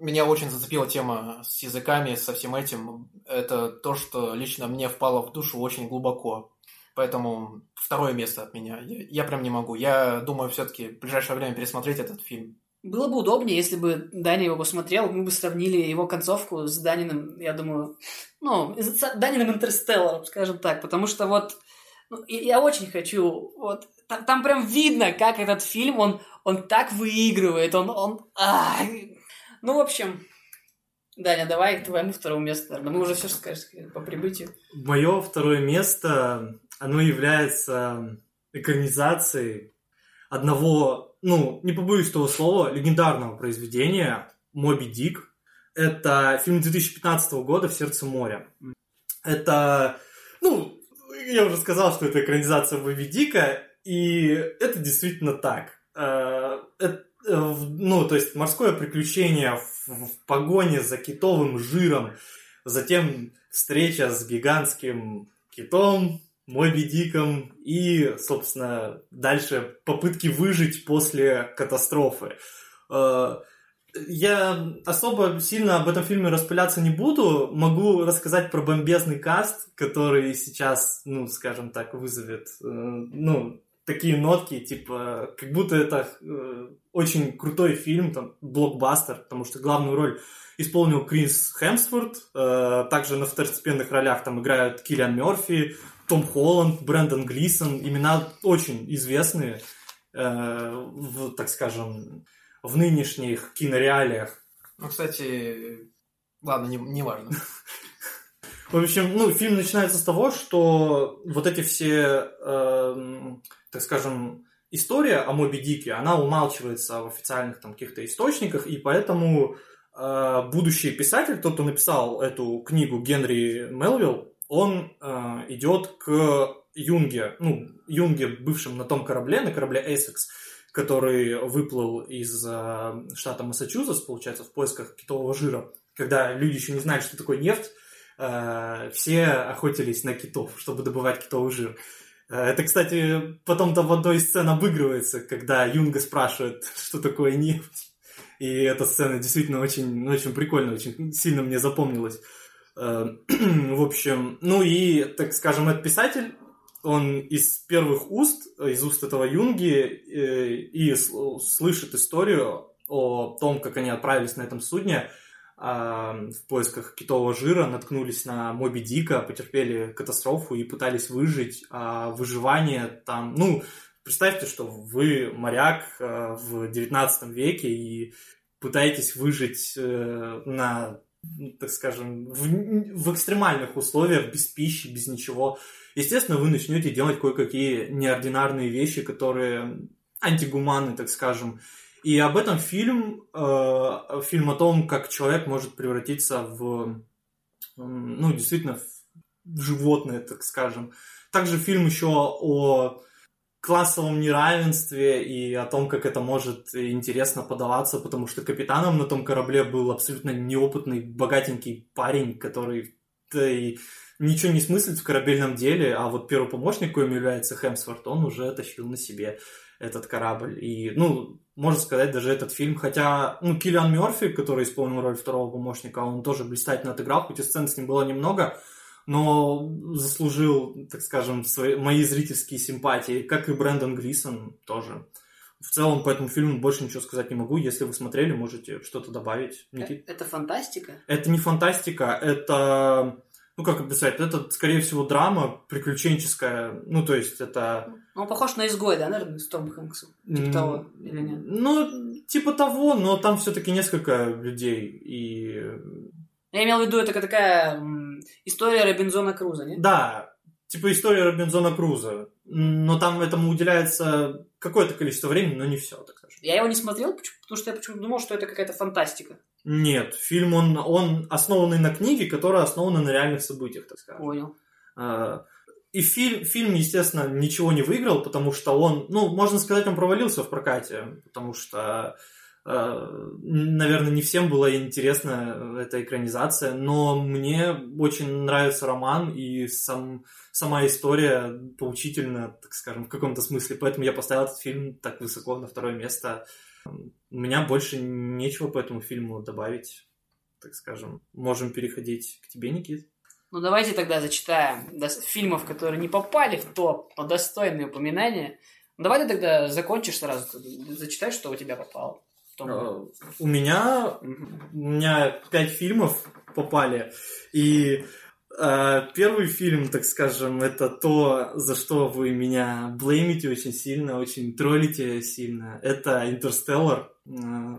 меня очень зацепила тема с языками, со всем этим. Это то, что лично мне впало в душу очень глубоко. Поэтому второе место от меня. Я, я прям не могу. Я думаю, все-таки в ближайшее время пересмотреть этот фильм. Было бы удобнее, если бы Даня его посмотрел, мы бы сравнили его концовку с Даниным, я думаю, ну, с Даниным Интерстелларом, скажем так, потому что вот ну, я, очень хочу, вот, там, там прям видно, как этот фильм, он, он так выигрывает, он, он, ай. ну, в общем, Даня, давай к твоему второму месту, наверное, мы уже все скажешь по прибытию. Мое второе место, оно является экранизацией одного, ну, не побоюсь того слова, легендарного произведения «Моби Дик». Это фильм 2015 года «В сердце моря». Это, ну, я уже сказал, что это экранизация Моби Дика, и это действительно так. Э, это, э, в- ну, то есть морское приключение в, в погоне за китовым жиром, затем встреча с гигантским китом, Моби Диком и, собственно, дальше попытки выжить после катастрофы. Э, Я особо сильно об этом фильме распыляться не буду. Могу рассказать про бомбезный каст, который сейчас, ну, скажем так, вызовет, э, ну, такие нотки, типа, как будто это э, очень крутой фильм, там, блокбастер, потому что главную роль исполнил Крис Хемсворт, э, также на второстепенных ролях там играют Киллиан Мерфи, том Холланд, Брэндон Глисон, имена очень известные, э, в, так скажем, в нынешних кинореалиях. Ну, кстати, ладно, не, не важно. В общем, ну, фильм начинается с того, что вот эти все, эм, так скажем, история о Моби Дике, она умалчивается в официальных там каких-то источниках, и поэтому э, будущий писатель, тот, кто написал эту книгу Генри Мелвилл, он э, идет к Юнге, ну, Юнге, бывшем на том корабле, на корабле Essex, который выплыл из э, штата Массачусетс, получается, в поисках китового жира. Когда люди еще не знали, что такое нефть, э, все охотились на китов, чтобы добывать китовый жир. Это, кстати, потом-то в одной из сцен обыгрывается, когда Юнга спрашивает, что такое нефть. И эта сцена действительно очень, ну, очень прикольно, очень сильно мне запомнилась. Э, В общем, ну и, так скажем, этот писатель, он из первых уст, из уст этого Юнги, э, и сл- слышит историю о том, как они отправились на этом судне в поисках китового жира, наткнулись на Моби Дика, потерпели катастрофу и пытались выжить. А выживание там, ну, Представьте, что вы моряк э, в 19 веке и пытаетесь выжить э, на, ну, так скажем, в, в экстремальных условиях, без пищи, без ничего. Естественно, вы начнете делать кое-какие неординарные вещи, которые антигуманны, так скажем. И об этом фильм, э, фильм о том, как человек может превратиться в, ну, действительно, в животное, так скажем. Также фильм еще о классовом неравенстве и о том, как это может интересно подаваться, потому что капитаном на том корабле был абсолютно неопытный, богатенький парень, который да, и ничего не смыслит в корабельном деле, а вот первый помощник, коим является Хемсворт, он уже тащил на себе этот корабль. И, ну, можно сказать, даже этот фильм, хотя, ну, Киллиан Мерфи, который исполнил роль второго помощника, он тоже блистательно отыграл, хоть и сцен с ним было немного, но заслужил, так скажем, свои, мои зрительские симпатии, как и Брэндон Глисон тоже. В целом по этому фильму больше ничего сказать не могу. Если вы смотрели, можете что-то добавить. Никит? Это фантастика? Это не фантастика, это... Ну, как описать? Это, скорее всего, драма приключенческая. Ну, то есть, это... Он похож на изгой, да, наверное, с Том Хэнксом? Типа того, или нет? Ну, типа того, но там все-таки несколько людей. И я имел в виду, это такая история Робинзона Круза, нет? Да, типа история Робинзона Круза. Но там этому уделяется какое-то количество времени, но не все, так скажем. Я его не смотрел, потому что я почему-то думал, что это какая-то фантастика. Нет, фильм, он, он основанный на книге, которая основана на реальных событиях, так скажем. Понял. А, и фильм, фильм, естественно, ничего не выиграл, потому что он, ну, можно сказать, он провалился в прокате, потому что Э, наверное, не всем была интересна эта экранизация, но мне очень нравится роман и сам, сама история поучительна, так скажем, в каком-то смысле. Поэтому я поставил этот фильм так высоко на второе место. У меня больше нечего по этому фильму добавить, так скажем. Можем переходить к тебе, Никит. Ну, давайте тогда зачитаем фильмов, которые не попали в топ, но достойные упоминания. Давай ты тогда закончишь сразу, зачитай, что у тебя попало. А, у меня, у меня пять фильмов попали, и первый фильм, так скажем, это то, за что вы меня блеймите очень сильно, очень троллите сильно. Это «Интерстеллар». Э,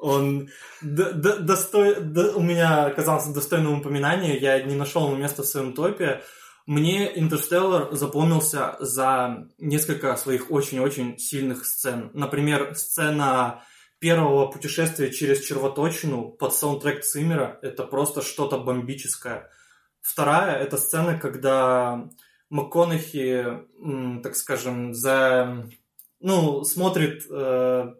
он до, до, достой, до, у меня оказался достойным упоминания, я не нашел ему места в своем топе. Мне «Интерстеллар» запомнился за несколько своих очень-очень сильных сцен. Например, сцена первого путешествия через червоточину под саундтрек Циммера это просто что-то бомбическое. Вторая это сцена, когда МакКонахи, так скажем, за ну, смотрит э,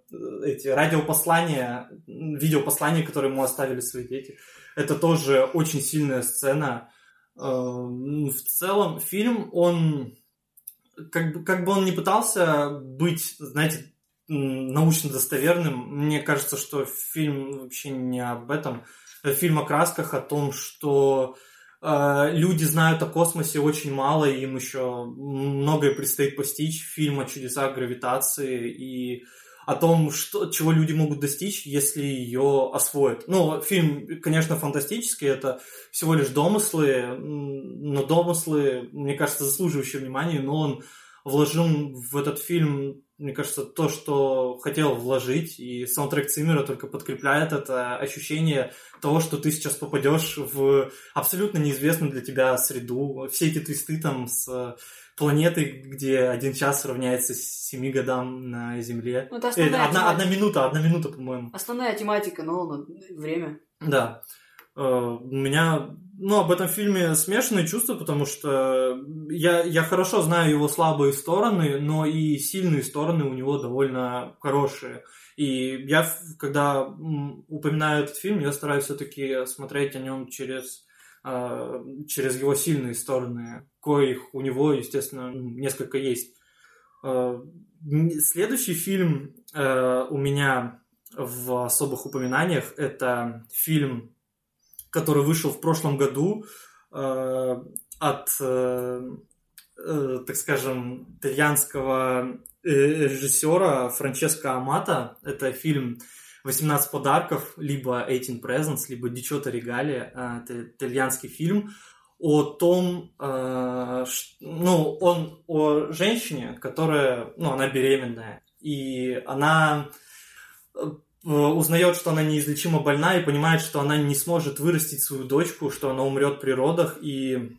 эти радиопослания, видеопослания, которые ему оставили свои дети. Это тоже очень сильная сцена. Э, в целом, фильм, он как бы, как бы он не пытался быть, знаете, научно достоверным. Мне кажется, что фильм вообще не об этом. Фильм о красках, о том, что э, люди знают о космосе очень мало, и им еще многое предстоит постичь. Фильм о чудесах гравитации и о том, что, чего люди могут достичь, если ее освоят. Ну, фильм, конечно, фантастический, это всего лишь домыслы, но домыслы, мне кажется, заслуживающие внимания, но он вложил в этот фильм мне кажется, то, что хотел вложить, и саундтрек Циммера только подкрепляет это ощущение того, что ты сейчас попадешь в абсолютно неизвестную для тебя среду. Все эти твисты там с планеты, где один час равняется семи годам на Земле. Ну, это э, одна, одна минута, одна минута, по-моему. Основная тематика, но время. Да. Э, у меня ну, об этом фильме смешанные чувства, потому что я, я хорошо знаю его слабые стороны, но и сильные стороны у него довольно хорошие. И я, когда упоминаю этот фильм, я стараюсь все-таки смотреть о нем через, э, через его сильные стороны, коих у него, естественно, несколько есть. Э, следующий фильм у меня в особых упоминаниях это фильм который вышел в прошлом году э, от, э, э, так скажем, итальянского э, режиссера Франческо Амата. Это фильм «18 подарков», либо «18 Presents», либо «Дичота Регалия». Э, это итальянский фильм. о том, э, ну, он о женщине, которая, ну, она беременная, и она э, узнает, что она неизлечимо больна, и понимает, что она не сможет вырастить свою дочку, что она умрет при родах, и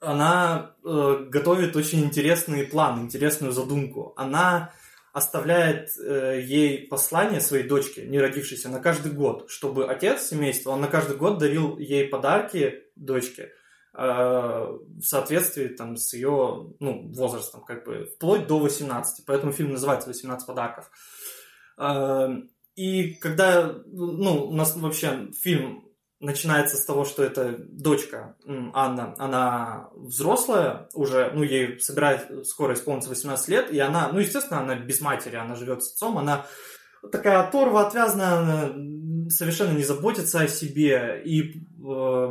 она э, готовит очень интересный план, интересную задумку. Она оставляет э, ей послание своей дочке, не родившейся, на каждый год, чтобы отец семейства, он на каждый год дарил ей подарки дочке э, в соответствии там, с ее ну, возрастом, как бы, вплоть до 18. Поэтому фильм называется «18 подарков». Э, и когда, ну, у нас вообще фильм начинается с того, что это дочка Анна, она взрослая уже, ну, ей собирает скоро исполнится 18 лет, и она, ну, естественно, она без матери, она живет с отцом, она такая оторва, отвязная, совершенно не заботится о себе, и э,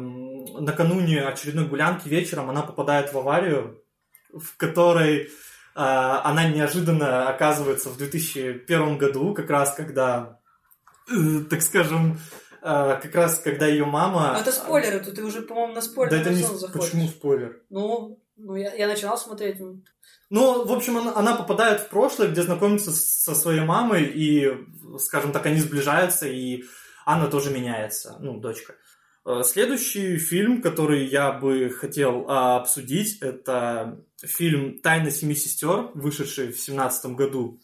накануне очередной гулянки вечером она попадает в аварию, в которой она неожиданно оказывается в 2001 году, как раз когда, э, так скажем, э, как раз когда ее мама... Ну, это спойлеры, тут ты уже, по-моему, на спойлер Да это не... заходишь. Почему спойлер? Ну, ну я, я начинал смотреть. ну, Ну, в общем, она, она попадает в прошлое, где знакомится со своей мамой, и, скажем так, они сближаются, и Анна тоже меняется, ну, дочка. Э, Следующий фильм, который я бы хотел а, обсудить, это фильм «Тайна семи сестер», вышедший в семнадцатом году.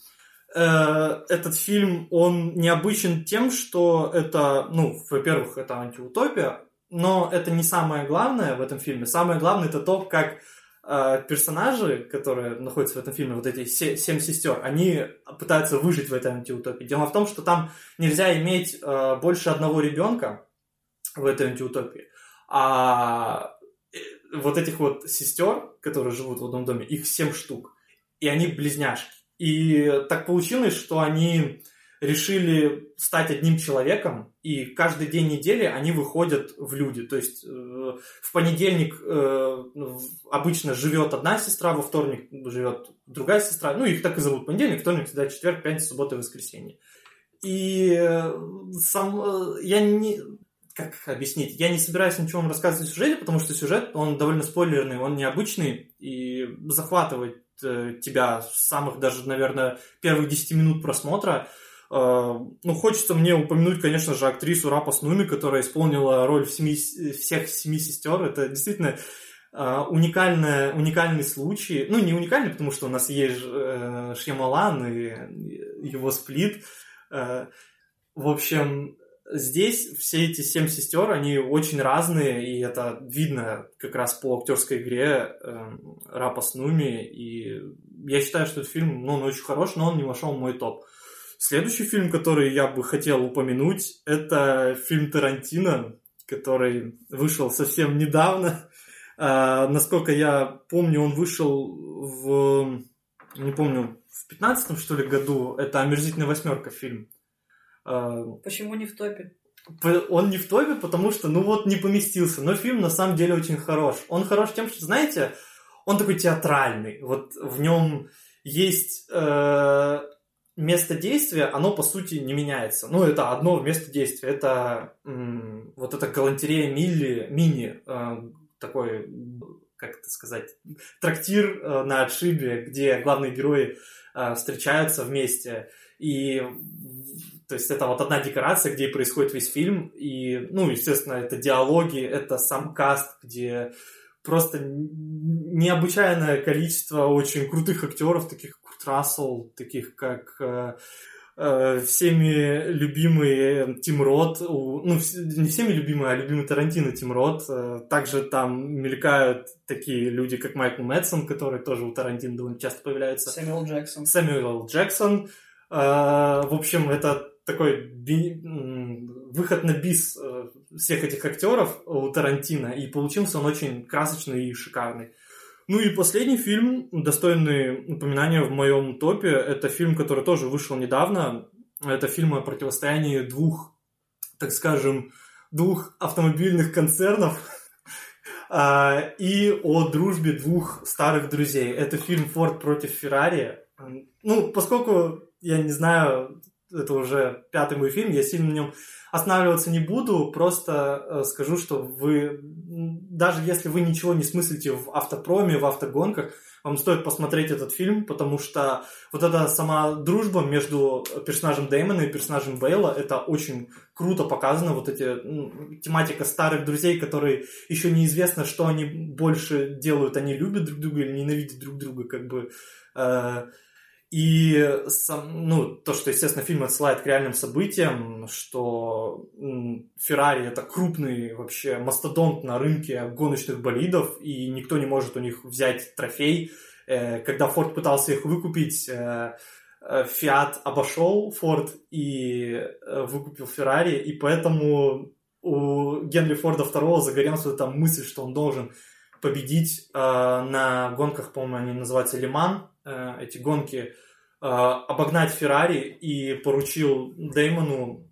Э, Этот фильм, он необычен тем, что это, ну, во-первых, это антиутопия, но это не самое главное в этом фильме. Самое главное это то, как э, персонажи, которые находятся в этом фильме, вот эти се- семь сестер, они пытаются выжить в этой антиутопии. Дело в том, что там нельзя иметь э, больше одного ребенка в этой антиутопии. А вот этих вот сестер, которые живут в одном доме, их семь штук. И они близняшки. И так получилось, что они решили стать одним человеком, и каждый день недели они выходят в люди. То есть э, в понедельник э, в- обычно живет одна сестра, во вторник живет другая сестра. Ну, их так и зовут. Понедельник, вторник, среда, четверг, пятница, суббота и воскресенье. И э, сам э, я не как объяснить? Я не собираюсь ничего вам рассказывать о сюжете, потому что сюжет, он довольно спойлерный, он необычный и захватывает э, тебя с самых даже, наверное, первых 10 минут просмотра. Э, ну, хочется мне упомянуть, конечно же, актрису Рапас Нуми, которая исполнила роль в семи, всех семи сестер. Это действительно э, уникальная, уникальный случай. Ну, не уникальный, потому что у нас есть э, Шьямалан и его сплит. Э, в общем, здесь все эти семь сестер, они очень разные, и это видно как раз по актерской игре э, Рапа Снуми. И я считаю, что этот фильм, ну, он очень хорош, но он не вошел в мой топ. Следующий фильм, который я бы хотел упомянуть, это фильм Тарантино, который вышел совсем недавно. А, насколько я помню, он вышел в, не помню, в 15 что ли, году. Это «Омерзительная восьмерка» фильм. А, Почему не в топе? Он не в топе, потому что, ну вот, не поместился. Но фильм на самом деле очень хорош. Он хорош тем, что, знаете, он такой театральный. Вот в нем есть э, место действия, оно по сути не меняется. Ну, это одно место действия. Это м, вот эта галантерея Милли, Мини, э, такой, как это сказать, трактир э, на отшибе, где главные герои э, встречаются вместе. И то есть это вот одна декорация, где происходит весь фильм. И, ну, естественно, это диалоги, это сам каст, где просто необычайное количество очень крутых актеров, таких как Курт Рассел, таких как э, э, всеми любимый Тим Рот, ну, не всеми любимый, а любимый Тарантино Тим Рот. Э, Также там мелькают такие люди, как Майкл Мэтсон, который тоже у Тарантино довольно часто появляется. Сэмюэл Джексон. Сэмюэл. Джексон. Э, В общем, это такой выход на бис э, всех этих актеров у Тарантино, и получился он очень красочный и шикарный. Ну и последний фильм, достойный упоминания в моем топе, это фильм, который тоже вышел недавно. Это фильм о противостоянии двух, так скажем, двух автомобильных концернов а, и о дружбе двух старых друзей. Это фильм «Форд против Феррари». Ну, поскольку, я не знаю, это уже пятый мой фильм, я сильно на нем останавливаться не буду, просто э, скажу, что вы, даже если вы ничего не смыслите в автопроме, в автогонках, вам стоит посмотреть этот фильм, потому что вот эта сама дружба между персонажем Дэймона и персонажем Бейла, это очень круто показано, вот эти тематика старых друзей, которые еще неизвестно, что они больше делают, они любят друг друга или ненавидят друг друга, как бы э, и сам, ну, то, что, естественно, фильм отсылает к реальным событиям, что Феррари это крупный вообще мастодонт на рынке гоночных болидов, и никто не может у них взять трофей. Э, когда Форд пытался их выкупить, Фиат э, обошел Форд и э, выкупил Феррари, и поэтому у Генри Форда II загорелась вот эта мысль, что он должен победить на гонках, по-моему, они называются Лиман, эти гонки Э, обогнать Феррари и поручил Деймону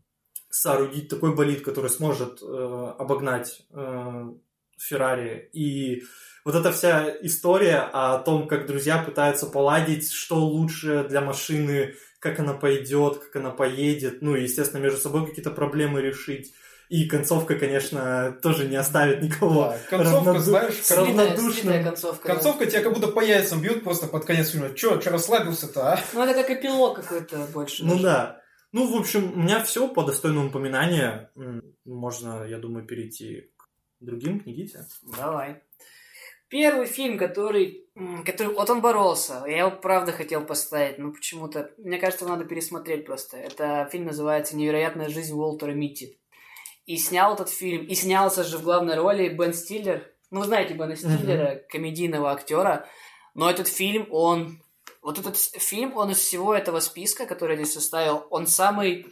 соорудить такой болид, который сможет э, обогнать э, Феррари. И вот эта вся история о том, как друзья пытаются поладить, что лучше для машины, как она пойдет, как она поедет, ну и, естественно, между собой какие-то проблемы решить. И концовка, конечно, тоже не оставит никого. Да, концовка, равноду... знаешь, равнодушным. концовка. Концовка да. тебя как будто по яйцам бьют просто под конец фильма. Че, че расслабился-то, а? Ну, это как эпилог какой-то больше. Ну даже. да. Ну, в общем, у меня все по достойному упоминанию. Можно, я думаю, перейти к другим книгите. Давай. Первый фильм, который, который... Вот он боролся. Я его, правда, хотел поставить, но почему-то... Мне кажется, надо пересмотреть просто. Это фильм называется «Невероятная жизнь Уолтера Митти». И снял этот фильм, и снялся же в главной роли Бен Стиллер. Ну, вы знаете Бена Стиллера, mm-hmm. комедийного актера. Но этот фильм, он... Вот этот фильм, он из всего этого списка, который я здесь составил, он самый...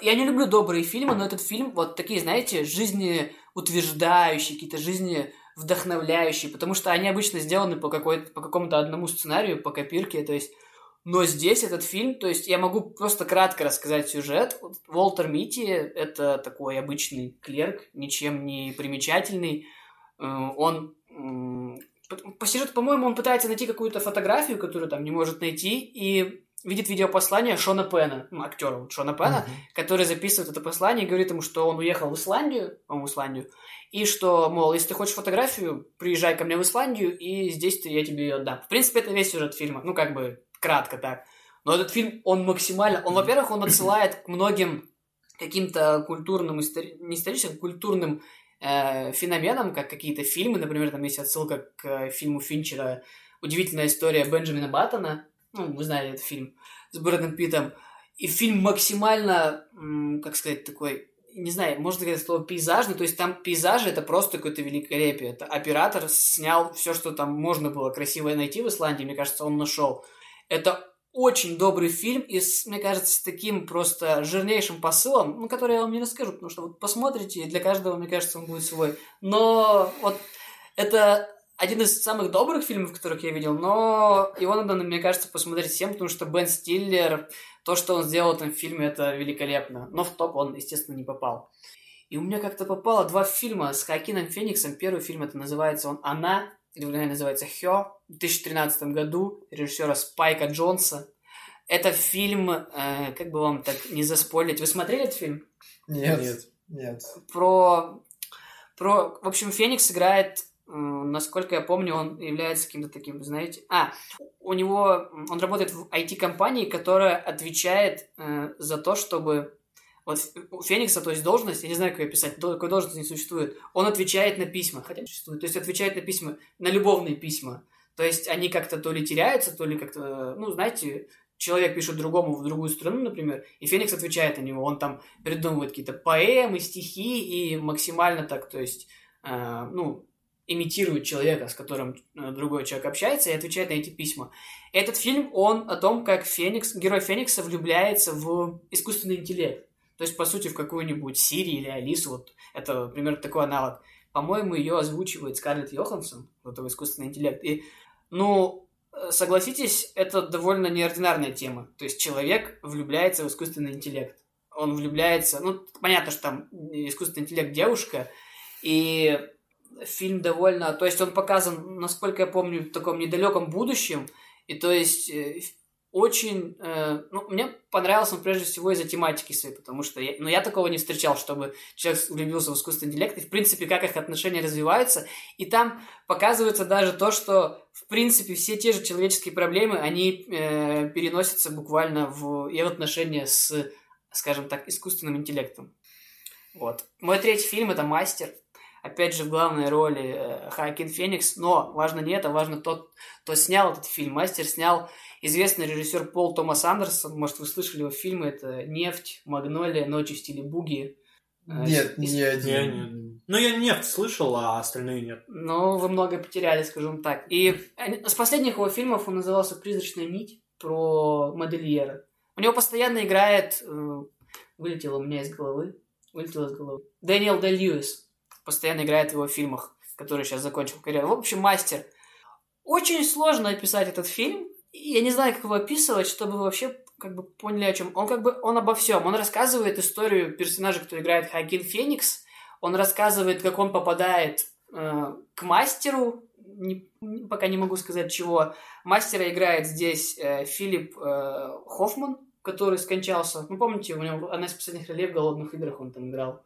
Я не люблю добрые фильмы, но этот фильм, вот такие, знаете, жизнеутверждающие, какие-то жизни вдохновляющие, потому что они обычно сделаны по, какой по какому-то одному сценарию, по копирке, то есть но здесь этот фильм, то есть я могу просто кратко рассказать сюжет. Уолтер Митти – это такой обычный клерк, ничем не примечательный. Э, он по сюжету, по-моему, он пытается найти какую-то фотографию, которую там не может найти, и видит видеопослание Шона Пена, ну, актера Шона Пена, uh-huh. который записывает это послание и говорит ему, что он уехал в Исландию, по в Исландию, и что, мол, если ты хочешь фотографию, приезжай ко мне в Исландию, и здесь я тебе ее отдам. В принципе, это весь сюжет фильма. Ну, как бы, кратко так. Но этот фильм, он максимально... Он, во-первых, он отсылает к многим каким-то культурным, истори... не историческим, культурным э, феноменам, как какие-то фильмы. Например, там есть отсылка к э, фильму Финчера «Удивительная история Бенджамина Баттона». Ну, вы знаете этот фильм с Брэдом Питтом. И фильм максимально, как сказать, такой не знаю, можно сказать слово пейзажный, то есть там пейзажи это просто какое-то великолепие. Это оператор снял все, что там можно было красивое найти в Исландии, мне кажется, он нашел. Это очень добрый фильм и, с, мне кажется, с таким просто жирнейшим посылом, ну, который я вам не расскажу, потому что вот посмотрите, и для каждого, мне кажется, он будет свой. Но вот это один из самых добрых фильмов, которых я видел, но его надо, мне кажется, посмотреть всем, потому что Бен Стиллер, то, что он сделал в этом фильме, это великолепно. Но в топ он, естественно, не попал. И у меня как-то попало два фильма с Хакином Фениксом. Первый фильм это называется он «Она», в называется «Хё», в 2013 году, режиссера Спайка Джонса. Это фильм, э, как бы вам так не заспойлить. Вы смотрели этот фильм? Нет. Нет. Нет. Про, про... В общем, Феникс играет насколько я помню, он является каким-то таким, знаете... А, у него... Он работает в IT-компании, которая отвечает э, за то, чтобы... Вот у Феникса, то есть должность, я не знаю, как ее писать, такой должности не существует. Он отвечает на письма, хотя существует. То есть отвечает на письма, на любовные письма. То есть они как-то то ли теряются, то ли как-то, ну, знаете, человек пишет другому в другую страну, например, и Феникс отвечает на него. Он там придумывает какие-то поэмы, стихи и максимально так, то есть, э, ну, имитирует человека, с которым э, другой человек общается, и отвечает на эти письма. Этот фильм, он о том, как Феникс, герой Феникса влюбляется в искусственный интеллект. То есть, по сути, в какую-нибудь Сири или Алису. Вот это, примерно, такой аналог. По-моему, ее озвучивает Скарлетт Йоханссон, вот этого искусственный интеллект. И, ну, э, согласитесь, это довольно неординарная тема. То есть, человек влюбляется в искусственный интеллект. Он влюбляется... Ну, понятно, что там искусственный интеллект девушка, и фильм довольно... То есть он показан, насколько я помню, в таком недалеком будущем. И то есть э, очень... Э, ну, мне понравился он прежде всего из-за тематики своей, потому что я, ну, я такого не встречал, чтобы человек влюбился в искусственный интеллект, и, в принципе, как их отношения развиваются. И там показывается даже то, что, в принципе, все те же человеческие проблемы, они э, переносятся буквально в и в отношения с, скажем так, искусственным интеллектом. Вот. Мой третий фильм – это «Мастер». Опять же, в главной роли э, Хайкин Феникс, но важно не это, важно тот, кто снял этот фильм. «Мастер» снял известный режиссер Пол Томас Андерсон. Может, вы слышали его фильмы. Это «Нефть», «Магнолия», «Ночи в стиле буги». Э, нет, не один. Я не... Ну, я «Нефть» слышал, а остальные нет. Ну, вы много потеряли, скажем так. И с последних его фильмов он назывался «Призрачная нить» про модельера. У него постоянно играет... Э, вылетело у меня из головы. Вылетело из головы. Дэниел Дэ Льюис. Постоянно играет в его фильмах, который сейчас закончил карьеру. В общем, мастер. Очень сложно описать этот фильм я не знаю, как его описывать, чтобы вы вообще как бы поняли, о чем. Он как бы, он обо всем. Он рассказывает историю персонажа, кто играет Хакин Феникс. Он рассказывает, как он попадает э, к мастеру, не, пока не могу сказать чего. Мастера играет здесь э, Филипп э, Хоффман, который скончался. Ну, помните, у него одна из последних ролей в «Голодных играх» он там играл.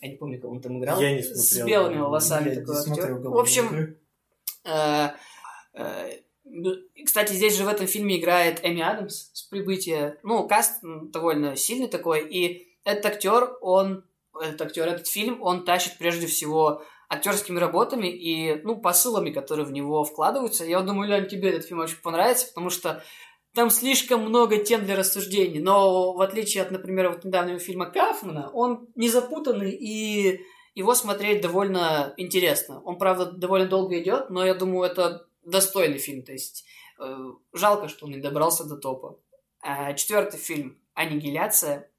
Я не помню, кого он там играл. Я не смотрел. С белыми волосами я такой актер. В общем, э, э, кстати, здесь же в этом фильме играет Эми Адамс с прибытия. Ну, каст довольно сильный такой. И этот актер, он, этот актер, этот фильм, он тащит прежде всего актерскими работами и, ну, посылами, которые в него вкладываются. Я думаю, Лен, тебе этот фильм очень понравится, потому что там слишком много тем для рассуждений. Но в отличие от, например, вот недавнего фильма Кафмана, он не запутанный и его смотреть довольно интересно. Он, правда, довольно долго идет, но я думаю, это достойный фильм. То есть э, жалко, что он не добрался до топа. А четвертый фильм «Аннигиляция»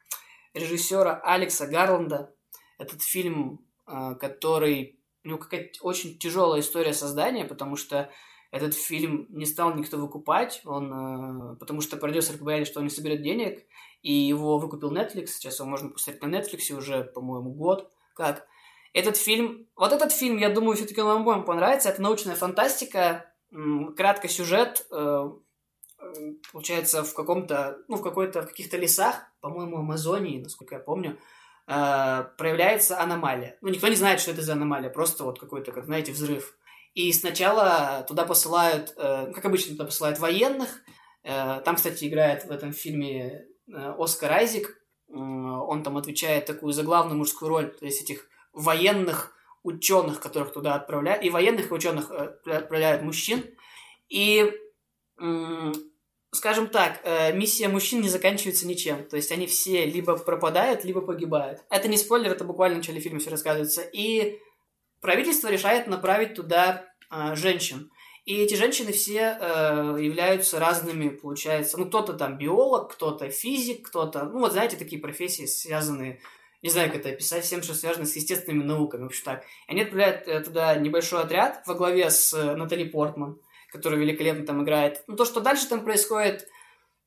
режиссера Алекса Гарланда. Этот фильм, э, который... Ну, какая-то очень тяжелая история создания, потому что этот фильм не стал никто выкупать, он, э, потому что продюсеры боялись, что он не соберет денег, и его выкупил Netflix. Сейчас его можно посмотреть на Netflix уже, по-моему, год как. Этот фильм, вот этот фильм, я думаю, все-таки вам обоим понравится. Это научная фантастика, кратко сюжет, э, получается, в каком-то, ну, в какой-то, в каких-то лесах, по-моему, Амазонии, насколько я помню, э, проявляется аномалия. Ну, никто не знает, что это за аномалия, просто вот какой-то, как, знаете, взрыв. И сначала туда посылают, э, как обычно, туда посылают военных. Там, кстати, играет в этом фильме Оскар Айзек. Он там отвечает такую заглавную мужскую роль, то есть этих военных ученых, которых туда отправляют, и военных и ученых э, отправляют мужчин. И, скажем так, э, миссия мужчин не заканчивается ничем. То есть они все либо пропадают, либо погибают. Это не спойлер, это буквально в начале фильма все рассказывается. И правительство решает направить туда э, женщин. И эти женщины все э, являются разными, получается. Ну, кто-то там биолог, кто-то физик, кто-то... Ну, вот знаете, такие профессии, связанные не знаю, как это описать, всем, что связано с естественными науками, в общем так. И они отправляют э, туда небольшой отряд во главе с э, Натали Портман, которая великолепно там играет. Ну, то, что дальше там происходит...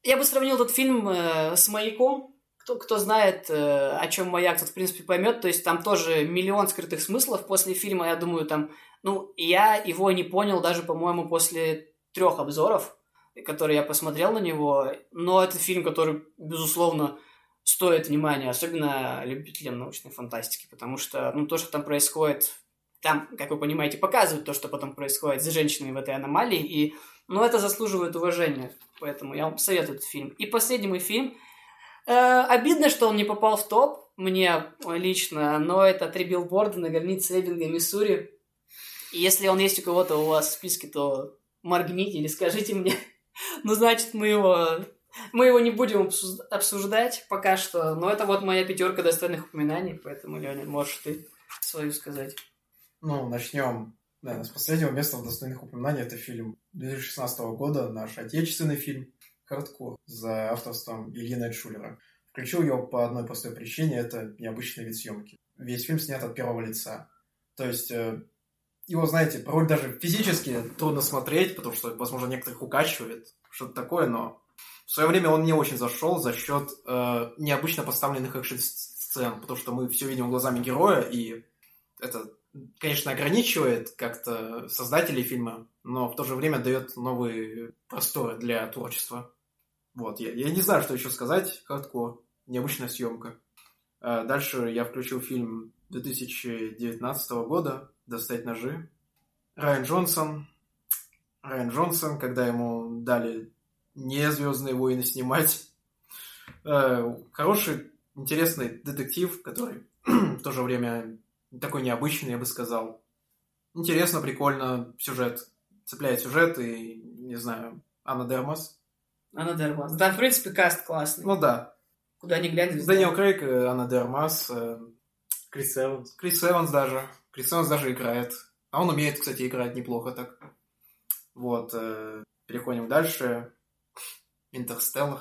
Я бы сравнил этот фильм э, с «Маяком», кто, кто знает, э, о чем маяк, тот, в принципе, поймет. То есть там тоже миллион скрытых смыслов после фильма. Я думаю, там... Ну, я его не понял даже, по-моему, после трех обзоров, которые я посмотрел на него. Но это фильм, который, безусловно, стоит внимания, особенно любителям научной фантастики, потому что, ну, то, что там происходит, там, как вы понимаете, показывают то, что потом происходит с женщинами в этой аномалии, и, ну, это заслуживает уважения, поэтому я вам советую этот фильм. И последний мой фильм. Э, обидно, что он не попал в топ, мне лично, но это «Три билборда на границе Эббинга, Миссури». И если он есть у кого-то у вас в списке, то моргните или скажите мне. ну, значит, мы его мы его не будем обсуждать пока что, но это вот моя пятерка достойных упоминаний, поэтому, Леня, можешь ты свою сказать. Ну, начнем наверное, с последнего места в достойных упоминаний. Это фильм 2016 года, наш отечественный фильм «Хардкор» за авторством Ильи Найтшулера. Включил его по одной простой причине – это необычный вид съемки. Весь фильм снят от первого лица. То есть э, его, знаете, порой даже физически трудно смотреть, потому что, возможно, некоторых укачивает, что-то такое, но в свое время он не очень зашел за счет э, необычно поставленных экшн-сцен, потому что мы все видим глазами героя, и это, конечно, ограничивает как-то создателей фильма, но в то же время дает новые просторы для творчества. Вот, я, я не знаю, что еще сказать. Хардкор. Необычная съемка. А дальше я включил фильм 2019 года «Достать ножи». Райан Джонсон. Райан Джонсон, когда ему дали не «Звездные войны» снимать. Э, хороший, интересный детектив, который в то же время такой необычный, я бы сказал. Интересно, прикольно, сюжет. Цепляет сюжет и, не знаю, Анна Дермас. Анна Дермас. Да, в принципе, каст классный. Ну да. Куда ни глянь, звезда. Дэниел Крейг, э, Анна Дермас, э, Крис Эванс. Крис Эванс даже. Крис Эванс даже играет. А он умеет, кстати, играть неплохо так. Вот. э, Переходим дальше. Интерстеллар.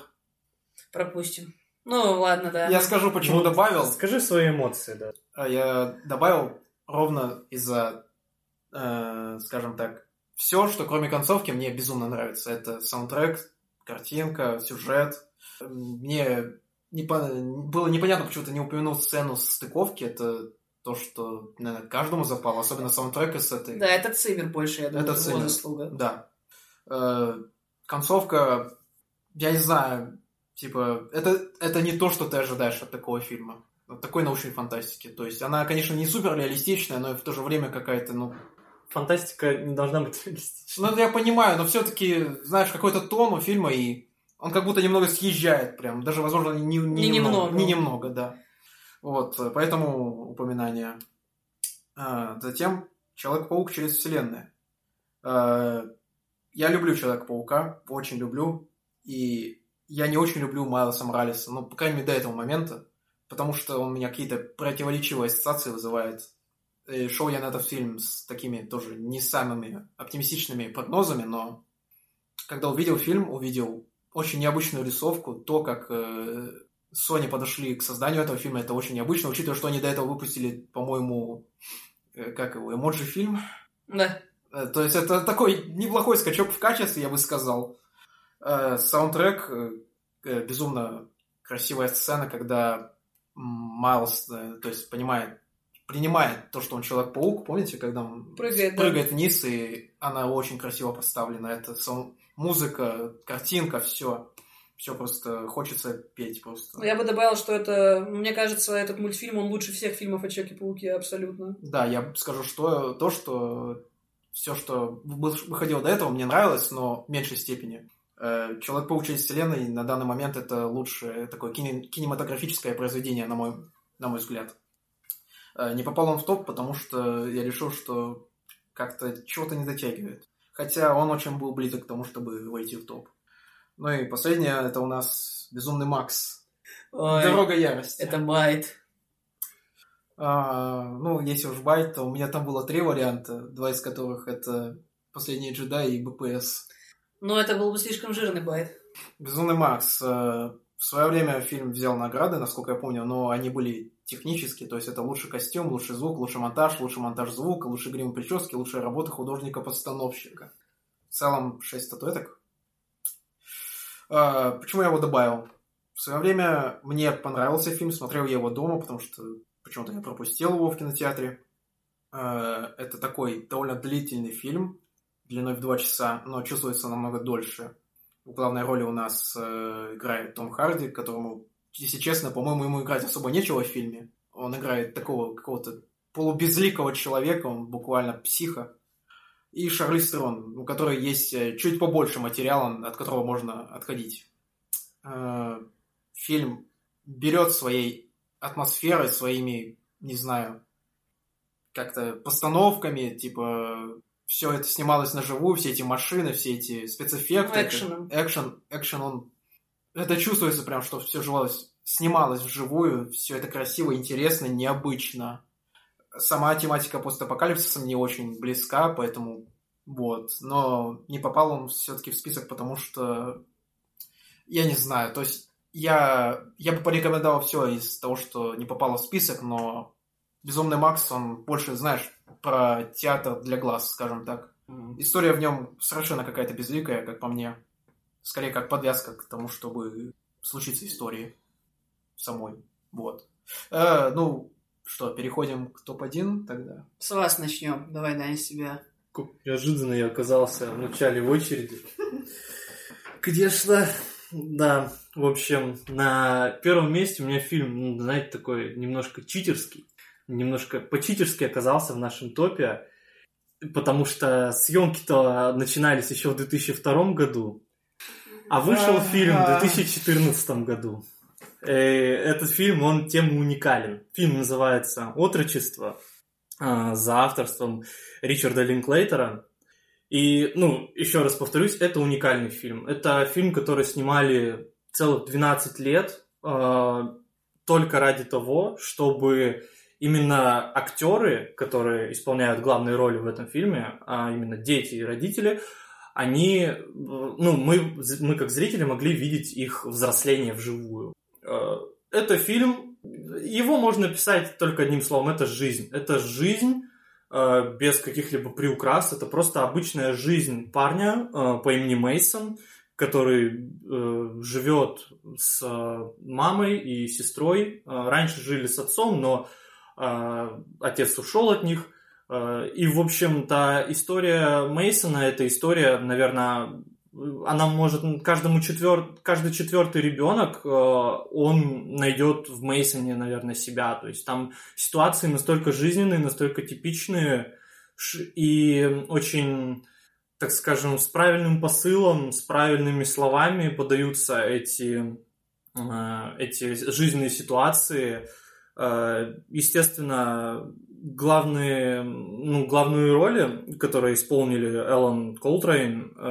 Пропустим. Ну, ладно, да. Я скажу, почему Ну, добавил. Скажи свои эмоции, да. А Я добавил ровно из-за, э, скажем так, все, что кроме концовки мне безумно нравится. Это саундтрек, картинка, сюжет. Мне не по- было непонятно, почему ты не упомянул сцену стыковки. Это то, что, наверное, каждому запало, особенно саундтрек с этой. Да, это Циммер больше, я думаю, Это это его заслуга. Да. Э, концовка, я не знаю, типа, это, это не то, что ты ожидаешь от такого фильма. От такой научной фантастики. То есть она, конечно, не супер реалистичная, но и в то же время какая-то, ну... Фантастика не должна быть реалистичной. Ну, это я понимаю, но все-таки, знаешь, какой-то тон у фильма, и он как будто немного съезжает прям. Даже, возможно, не, не, Не немного. Не немного, да. Вот, поэтому упоминание. А, затем Человек-паук через вселенную. А, я люблю Человека-паука, очень люблю. И я не очень люблю Майлса Моралеса, ну, по крайней мере, до этого момента, потому что он у меня какие-то противоречивые ассоциации вызывает. И шел я на этот фильм с такими тоже не самыми оптимистичными прогнозами, но когда увидел фильм, увидел очень необычную рисовку, то, как э, Sony подошли к созданию этого фильма, это очень необычно, учитывая, что они до этого выпустили, по-моему, э, как его, эмоджи-фильм. Да. Э, То есть это такой неплохой скачок в качестве, я бы сказал. Э, Саундтрек, э, э, безумно красивая сцена, когда Майлз, то есть понимает, принимает то, что он Человек-паук, помните, когда он Прыгает, да. прыгает вниз, и она очень красиво поставлена. Это сау- музыка, картинка, все. Все просто хочется петь просто. Я бы добавил, что это, мне кажется, этот мультфильм, он лучше всех фильмов о Человеке-пауке, абсолютно. Да, я скажу, что то, что все, что выходило до этого, мне нравилось, но в меньшей степени. Э, Человек-паук через вселенной на данный момент это лучшее такое кине- кинематографическое произведение, на мой, на мой взгляд. Э, Не попал он в топ, потому что я решил, что как-то чего-то не дотягивает. Хотя он очень был близок к тому, чтобы войти в топ. Ну и последнее, это у нас Безумный Макс. Ой, Дорога ярости. это bait. А, ну, если уж bait, то у меня там было три варианта, два из которых это «Последний джедай» и «БПС». Но это был бы слишком жирный bait. «Безумный Макс». э, В свое время фильм взял награды, насколько я помню, но они были технические, то есть это лучший костюм, лучший звук, лучший монтаж, лучший монтаж звука, лучший грим прически, лучшая работа художника-постановщика. В целом шесть статуэток. А, Почему я его добавил? В свое время мне понравился фильм, смотрел я его дома, потому что почему-то я пропустил его в кинотеатре. Э, Это такой довольно длительный фильм, длиной в два часа, но чувствуется намного дольше. В главной роли у нас э, играет Том Харди, которому, если честно, по-моему, ему играть особо нечего в фильме. Он играет такого какого-то полубезликого человека, он буквально психа. И Шарли Стерон, у которой есть э, чуть побольше материала, от которого можно отходить. Э, Фильм берет своей атмосферой, своими, не знаю, как-то постановками, типа, все это снималось на живую, все эти машины, все эти спецэффекты. Это- Экшен, экшен, он... Это чувствуется прям, что все жилось, снималось вживую, все это красиво, интересно, необычно. Сама тематика постапокалипсиса мне очень близка, поэтому вот. Но не попал он все-таки в список, потому что я не знаю, то есть я, я бы порекомендовал все из того, что не попало в список, но Безумный Макс, он больше, знаешь, про театр для глаз, скажем так. История в нем совершенно какая-то безликая, как по мне. Скорее, как подвязка к тому, чтобы случиться истории самой. Вот. Э, ну, что, переходим к топ-1 тогда? С вас начнем. Давай, Дань, с тебя. Как неожиданно я оказался в начале очереди. Конечно, Да, в общем, на первом месте у меня фильм, ну, знаете, такой немножко читерский. Немножко по-читерски оказался в нашем топе, потому что съемки-то начинались еще в 2002 году, а вышел фильм в 2014 году. И этот фильм, он тем уникален. Фильм называется «Отрочество» а, за авторством Ричарда Линклейтера. И, ну, еще раз повторюсь, это уникальный фильм. Это фильм, который снимали целых 12 лет э, только ради того, чтобы именно актеры, которые исполняют главные роли в этом фильме, а именно дети и родители, они, ну, мы, мы как зрители могли видеть их взросление вживую. Э, это фильм, его можно писать только одним словом, это жизнь. Это жизнь э, без каких-либо приукрас, это просто обычная жизнь парня э, по имени Мейсон, который живет с мамой и сестрой. Раньше жили с отцом, но отец ушел от них. И, в общем-то, история Мейсона это история, наверное, она может каждому четвер... каждый четвертый ребенок, э, он найдет в Мейсоне, наверное, себя. То есть там ситуации настолько жизненные, настолько типичные и очень, так скажем, с правильным посылом, с правильными словами подаются эти, эти жизненные ситуации. Э, естественно, главные, ну, главную роль, которую исполнили Эллен Колтрейн, э,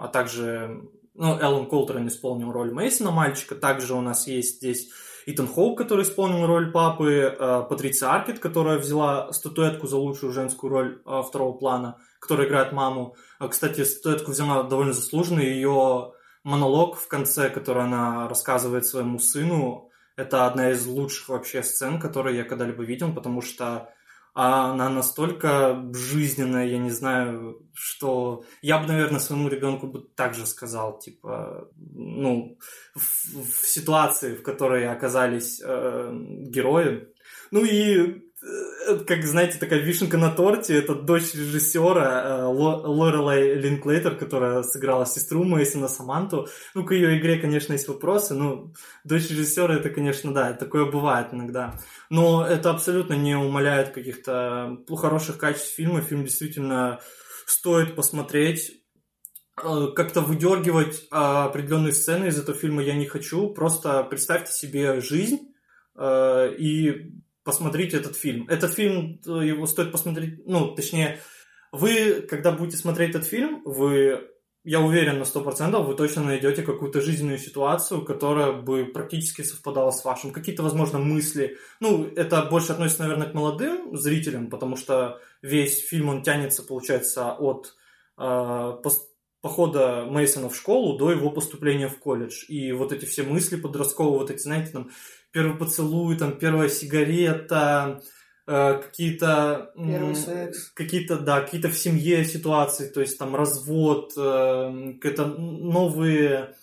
а также ну, Эллен Колтрейн исполнил роль Мейсона мальчика, также у нас есть здесь Итан Хоук, который исполнил роль папы, э, Патриция Аркет, которая взяла статуэтку за лучшую женскую роль второго плана, которая играет маму. Кстати, статуэтку взяла довольно заслуженно, ее монолог в конце, который она рассказывает своему сыну, это одна из лучших вообще сцен, которые я когда-либо видел, потому что она настолько жизненная, я не знаю, что я бы, наверное, своему ребенку бы также сказал, типа, ну, в, в ситуации, в которой оказались э, герои. Ну и как, знаете, такая вишенка на торте, это дочь режиссера э, Лорелай Линклейтер, которая сыграла сестру Мейсона Саманту. Ну, к ее игре, конечно, есть вопросы, но дочь режиссера, это, конечно, да, такое бывает иногда. Но это абсолютно не умаляет каких-то хороших качеств фильма. Фильм действительно стоит посмотреть. Э, как-то выдергивать определенные сцены из этого фильма я не хочу. Просто представьте себе жизнь и посмотрите этот фильм. Этот фильм, э, его стоит посмотреть, ну, точнее, вы, когда будете смотреть этот фильм, вы, я уверен на 100%, вы точно найдете какую-то жизненную ситуацию, которая бы практически совпадала с вашим. Какие-то, возможно, мысли. Ну, это больше относится, наверное, к молодым зрителям, потому что весь фильм, он тянется, получается, от э, похода Мейсона в школу до его поступления в колледж. И вот эти все мысли подростковые, вот эти, знаете, там, первый поцелуй, там первая сигарета, э, какие-то какие-то да какие-то в семье ситуации, то есть там развод, э, какие-то новые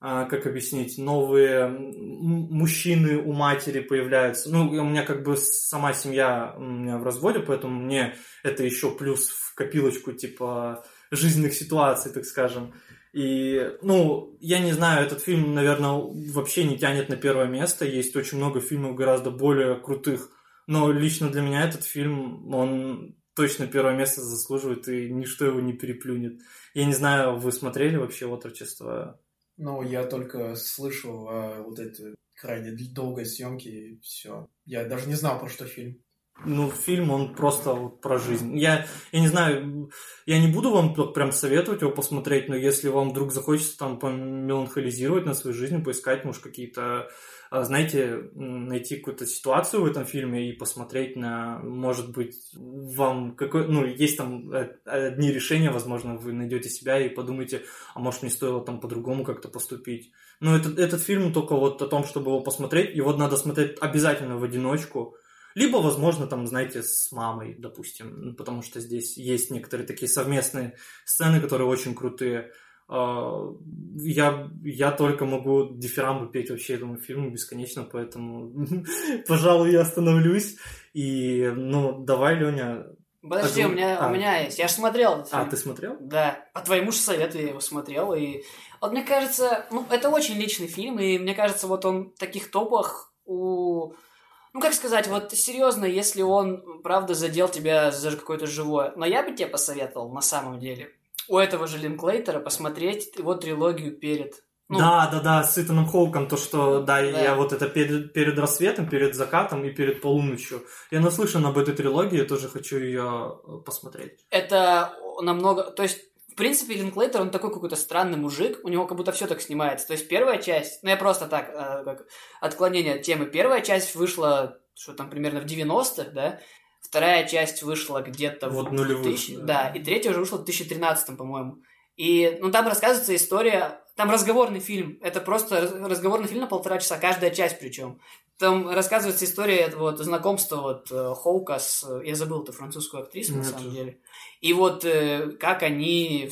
э, как объяснить, новые мужчины у матери появляются. Ну, у меня как бы сама семья у меня в разводе, поэтому мне это еще плюс в копилочку типа жизненных ситуаций, так скажем. И, ну, я не знаю, этот фильм, наверное, вообще не тянет на первое место. Есть очень много фильмов гораздо более крутых. Но лично для меня этот фильм, он точно первое место заслуживает, и ничто его не переплюнет. Я не знаю, вы смотрели вообще «Отрочество»? Ну, я только слышал о вот этой крайне долгой съемке, и все. Я даже не знал, про что фильм ну, фильм, он просто вот про жизнь. Я, я не знаю, я не буду вам прям советовать его посмотреть, но если вам вдруг захочется там помеланхолизировать на свою жизнь, поискать, может, какие-то, а, знаете, найти какую-то ситуацию в этом фильме и посмотреть на, может быть, вам какой, ну, есть там одни решения, возможно, вы найдете себя и подумаете, а может, мне стоило там по-другому как-то поступить. Но этот, этот фильм только вот о том, чтобы его посмотреть, его надо смотреть обязательно в одиночку, либо, возможно, там, знаете, с мамой, допустим, потому что здесь есть некоторые такие совместные сцены, которые очень крутые. А, я, я только могу дифирамбы петь вообще этому фильму бесконечно, поэтому, пожалуй, я остановлюсь. И, ну, давай, Леня, Подожди, А у меня, а. у меня есть. Я же смотрел этот А, фильм. ты смотрел? Да, по твоему же совету я его смотрел, и вот мне кажется, ну, это очень личный фильм, и мне кажется, вот он в таких топах у... Ну, как сказать, вот серьезно, если он, правда, задел тебя за какое-то живое. Но я бы тебе посоветовал, на самом деле, у этого же Линклейтера посмотреть его трилогию перед. Ну, да, да, да, с Итаном Хоуком, то, что, да, Да. я вот это перед, перед рассветом, перед закатом и перед полуночью. Я наслышан об этой трилогии, я тоже хочу ее посмотреть. это намного... То есть, в принципе, Линклейтер, он такой какой-то странный мужик, у него как будто все так снимается. То есть, первая часть, ну, я просто так, э, как отклонение от темы. Первая часть вышла, что там, примерно в 90-х, да? Вторая часть вышла где-то Вот в нулевых, 2000 да. да. и третья уже вышла в 2013, по-моему. И, ну, там рассказывается история... Там разговорный фильм. Это просто раз- разговорный фильм на полтора часа, каждая часть причем. Там рассказывается история этого вот, знакомства вот э, Хоука с... э, Я забыл эту французскую актрису, на Нет. самом деле. И вот э, как они...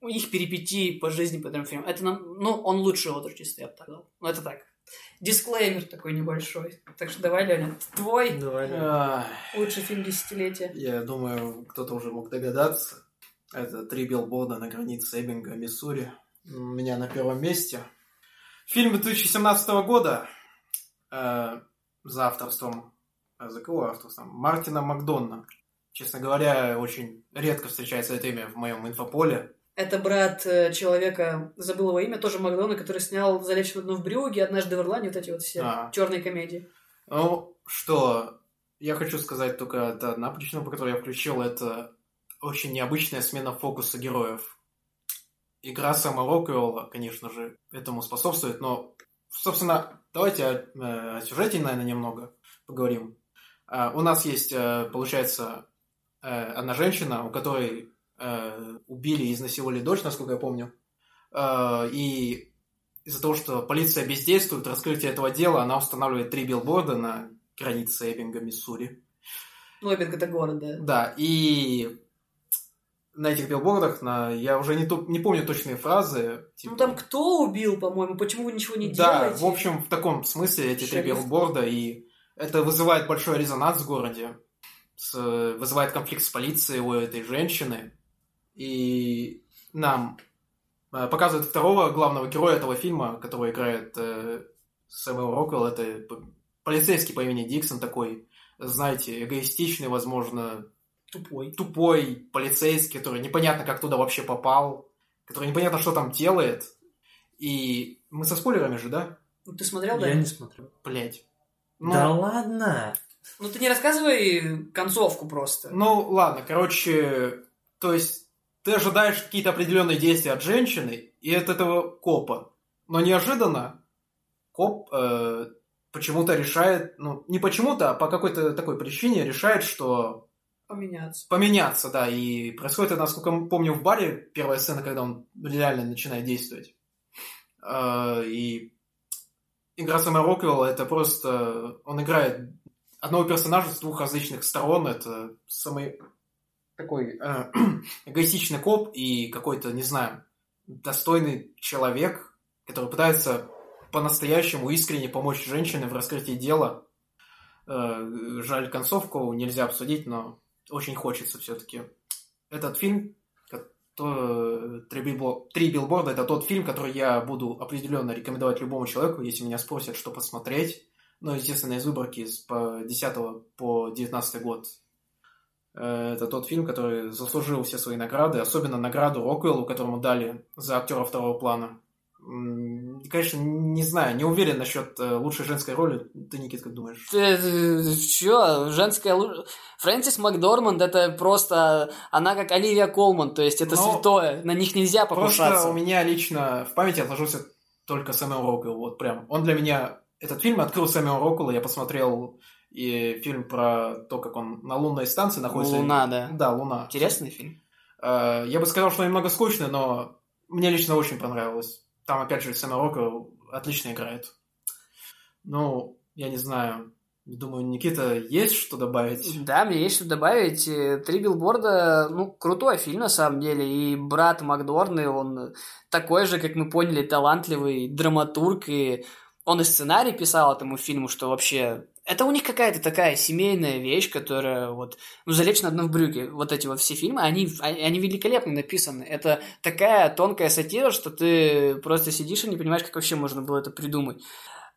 Их перипетии по жизни по этому фильму. Это нам... Ну, он лучший отрочист, я бы так сказал. Ну, это так. Дисклеймер такой небольшой. Так что давай, Леня, твой Давай. Ах, лучший фильм десятилетия. Я думаю, кто-то уже мог догадаться. Это «Три билборда на границе Эббинга, Миссури». У меня на первом месте. Фильм 2017 года э, за авторством... э, За кого авторством? Мартина Макдонна. Честно говоря, очень редко встречается это имя в моем инфополе. Это брат э, человека, забыл его имя, тоже Макдона, который снял «Залечь на дно в брюге», «Однажды в Ирландии», вот эти вот все А. черные комедии. Ну, что, я хочу сказать только это одна причина, по которой я включил, это очень необычная смена фокуса героев. Игра Сэма Роквелла, конечно же, этому способствует, но, собственно, давайте о, э, о сюжете, наверное, немного поговорим. А, У нас есть, э, получается, э, одна женщина, у которой э, убили и изнасиловали дочь, насколько я помню. Э, И из-за того, что полиция бездействует, раскрытие этого дела, она устанавливает три билборда на границе Эббинга, Миссури. Ну, Эббинг это город, да. Да, и на этих билбордах, на, я уже не, то- не помню точные фразы. типа- Ну, там кто убил, по-моему, почему вы ничего не да, делаете? в общем, в таком смысле эти три Шериф. билборда, и это вызывает большой резонанс в городе, с- вызывает конфликт с полицией у этой женщины, и нам э, показывают второго главного героя этого фильма, которого играет э, Сэмюэл Роквелл, это полицейский по имени Диксон такой, знаете, эгоистичный, возможно, Тупой. тупой полицейский, который непонятно, как туда вообще попал, который непонятно, что там делает. И мы со спойлерами же, да? Ну, ты смотрел, да? Я не смотрел. Блять. Ну, Да ладно! Ну, ты не рассказывай концовку просто. ну, ладно, короче, то есть ты ожидаешь какие-то определенные действия от женщины и от этого копа. Но неожиданно коп э, почему-то решает, ну, не почему-то, а по какой-то такой причине решает, что Поменяться. поменяться, да, и происходит это, насколько помню, в баре первая сцена, когда он реально начинает действовать. Э, И игра Сэма Роквелла это просто... Он играет одного персонажа с двух различных сторон. Это самый такой э, эгоистичный коп и какой-то, не знаю, достойный человек, который пытается по-настоящему искренне помочь женщине в раскрытии дела. Э, Жаль, концовку нельзя обсудить, но очень хочется все-таки. Этот фильм, то, «Три, билбо- «Три билборда» это тот фильм, который я буду определенно рекомендовать любому человеку, если меня спросят, что посмотреть. Ну, естественно, из выборки с по 10 по 19 год. Э, Это тот фильм, который заслужил все свои награды, особенно награду Роквеллу, которому дали за актера второго плана. Конечно, не знаю, не уверен насчет э, лучшей женской роли. Ты, Никит, как думаешь? Ты, чё, женская Фрэнсис Макдорманд это просто... Она как Оливия Колман, то есть это Ну, святое. На них нельзя покушаться. Просто у меня лично в памяти отложился только Сэмюэл Роквелл, вот прям. Он для меня... Этот фильм открыл Сэмюэл Роквелл, я посмотрел и фильм про то, как он на лунной станции находится. Луна, да. Да, Луна. Интересный фильм. Э, Я бы сказал, что немного скучный, но мне лично очень понравилось. Там, опять же, Сэм Роквелл отлично играет. Ну, я не знаю. Думаю, Никита, есть что добавить? Да, мне есть что добавить. Э, Три билборда, ну, крутой фильм на самом деле. И брат Макдорны, он такой же, как мы поняли, талантливый драматург. И он и сценарий писал этому фильму, что вообще это у них какая-то такая семейная вещь, которая вот, ну, залечь на одном брюке. Вот эти вот все фильмы, они, они великолепно написаны. Это такая тонкая сатира, что ты просто сидишь и не понимаешь, как вообще можно было это придумать.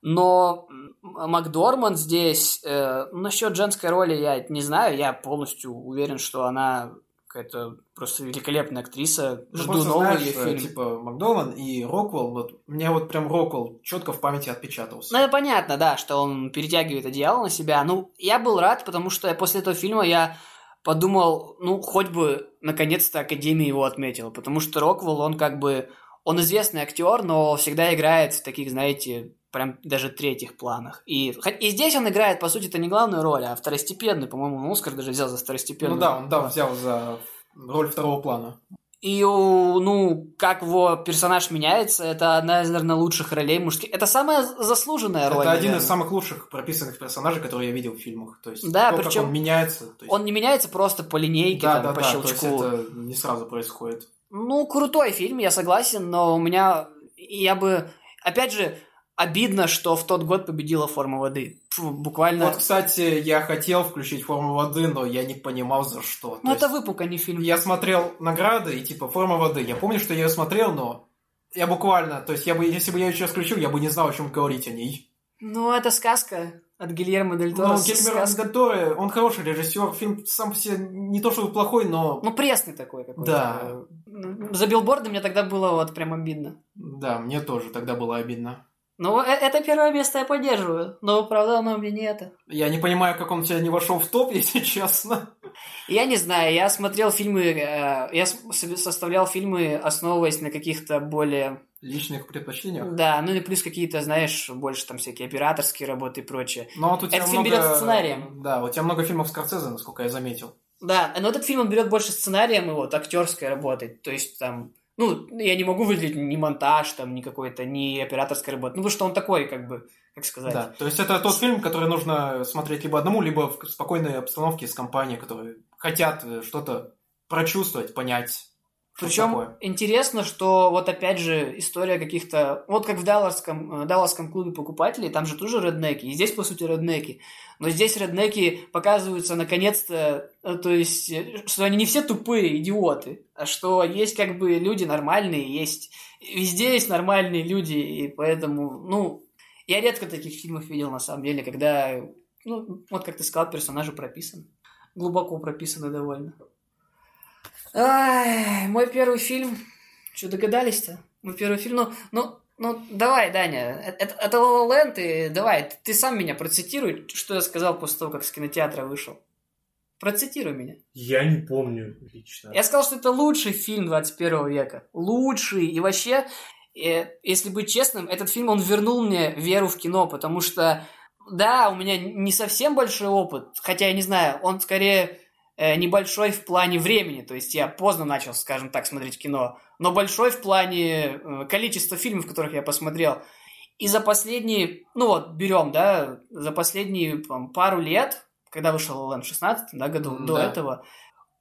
Но Макдорман здесь, э, насчет женской роли я не знаю, я полностью уверен, что она какая-то просто великолепная актриса. Ну, Жду просто новый знаешь, фильм. э, типа Макдован и Роквелл, вот у меня вот прям Роквелл четко в памяти отпечатался. Ну, это понятно, да, что он перетягивает одеяло на себя. Ну, я был рад, потому что после этого фильма я подумал, ну, хоть бы наконец-то Академия его отметила, потому что Роквелл, он как бы, он известный актер, но всегда играет в таких, знаете, прям даже третьих планах. И, и здесь он играет, по сути, это не главную роль, а второстепенную, по-моему, он Оскар даже взял за второстепенную. Ну да, он да, взял за роль второго плана. И, ну, как его персонаж меняется, это одна из, наверное, лучших ролей мужских. Это самая заслуженная роль, Это один наверное. из самых лучших прописанных персонажей, которые я видел в фильмах. То есть Да, то, причем как он меняется. То есть... Он не меняется просто по линейке, да, там, да, по да, щелчку. то есть это не сразу происходит. Ну, крутой фильм, я согласен, но у меня... Я бы... Опять же, обидно, что в тот год победила «Форма воды». Фу, буквально... Вот, кстати, я хотел включить форму воды, но я не понимал за что. ну, То это есть выпук, а не фильм. Я смотрел награды и типа форма воды. Я помню, что я ее смотрел, но я буквально, то есть я бы, если бы я ее сейчас включил, я бы не знал, о чем говорить о ней. Ну, это сказка от Гильермо Дель Торо. Гильмер сказка. Дель Торо, он хороший режиссер, фильм сам по себе не то чтобы плохой, но Ну, пресный такой какой-то. Да. Ну, За билборды мне тогда было вот прям обидно. да, мне тоже тогда было обидно. Ну, э- это первое место я поддерживаю, но, правда, оно мне не это. Я не понимаю, как он у тебя не вошел в топ, если честно. Я не знаю, я смотрел фильмы, э, я составлял фильмы, основываясь на каких-то более Личных предпочтениях. Да, ну и плюс какие-то, знаешь, больше там всякие операторские работы и прочее. Но вот у тебя Этот фильм много... берет сценарием. Да, у тебя много фильмов Скорсезе, насколько я заметил. Да, но этот фильм он берет больше сценарием и вот актерской работой. То есть там, ну, я не могу выделить ни монтаж, там, ни какой-то, ни операторской работы. Ну, потому что он такой, как бы, как сказать. Да, то есть это тот фильм, который нужно смотреть либо одному, либо в спокойной обстановке с компанией, которые хотят что-то прочувствовать, понять. Причем такое. интересно, что вот опять же история каких-то... Вот как в Далласском, э, Далласском клубе покупателей, там же тоже реднеки. И здесь, по сути, реднеки. Но здесь реднеки показываются наконец-то, э, то есть, э, что они не все тупые идиоты, а что есть как бы люди нормальные, есть... Везде есть нормальные люди, и поэтому, ну... Я редко таких фильмов видел, на самом деле, когда, ну, вот как ты сказал, персонажи прописаны. Глубоко прописаны довольно. Ай, мой первый фильм. Что, догадались-то? Мой первый фильм. Ну, ну, ну, давай, Даня. Это, это La La Land, и давай, ты, сам меня процитируй, что я сказал после того, как с кинотеатра вышел. Процитируй меня. Я не помню лично. Я сказал, что это лучший фильм 21 века. Лучший. И вообще, э, если быть честным, этот фильм, он вернул мне веру в кино, потому что, да, у меня не совсем большой опыт, хотя я не знаю, он скорее э, небольшой в плане времени, то есть я поздно начал, скажем так, смотреть кино, но большой в плане э, количества фильмов, которых я посмотрел. И за последние, ну вот, берем, да, за последние там, пару лет, когда вышел Land в 16 да, году, М, до да. этого,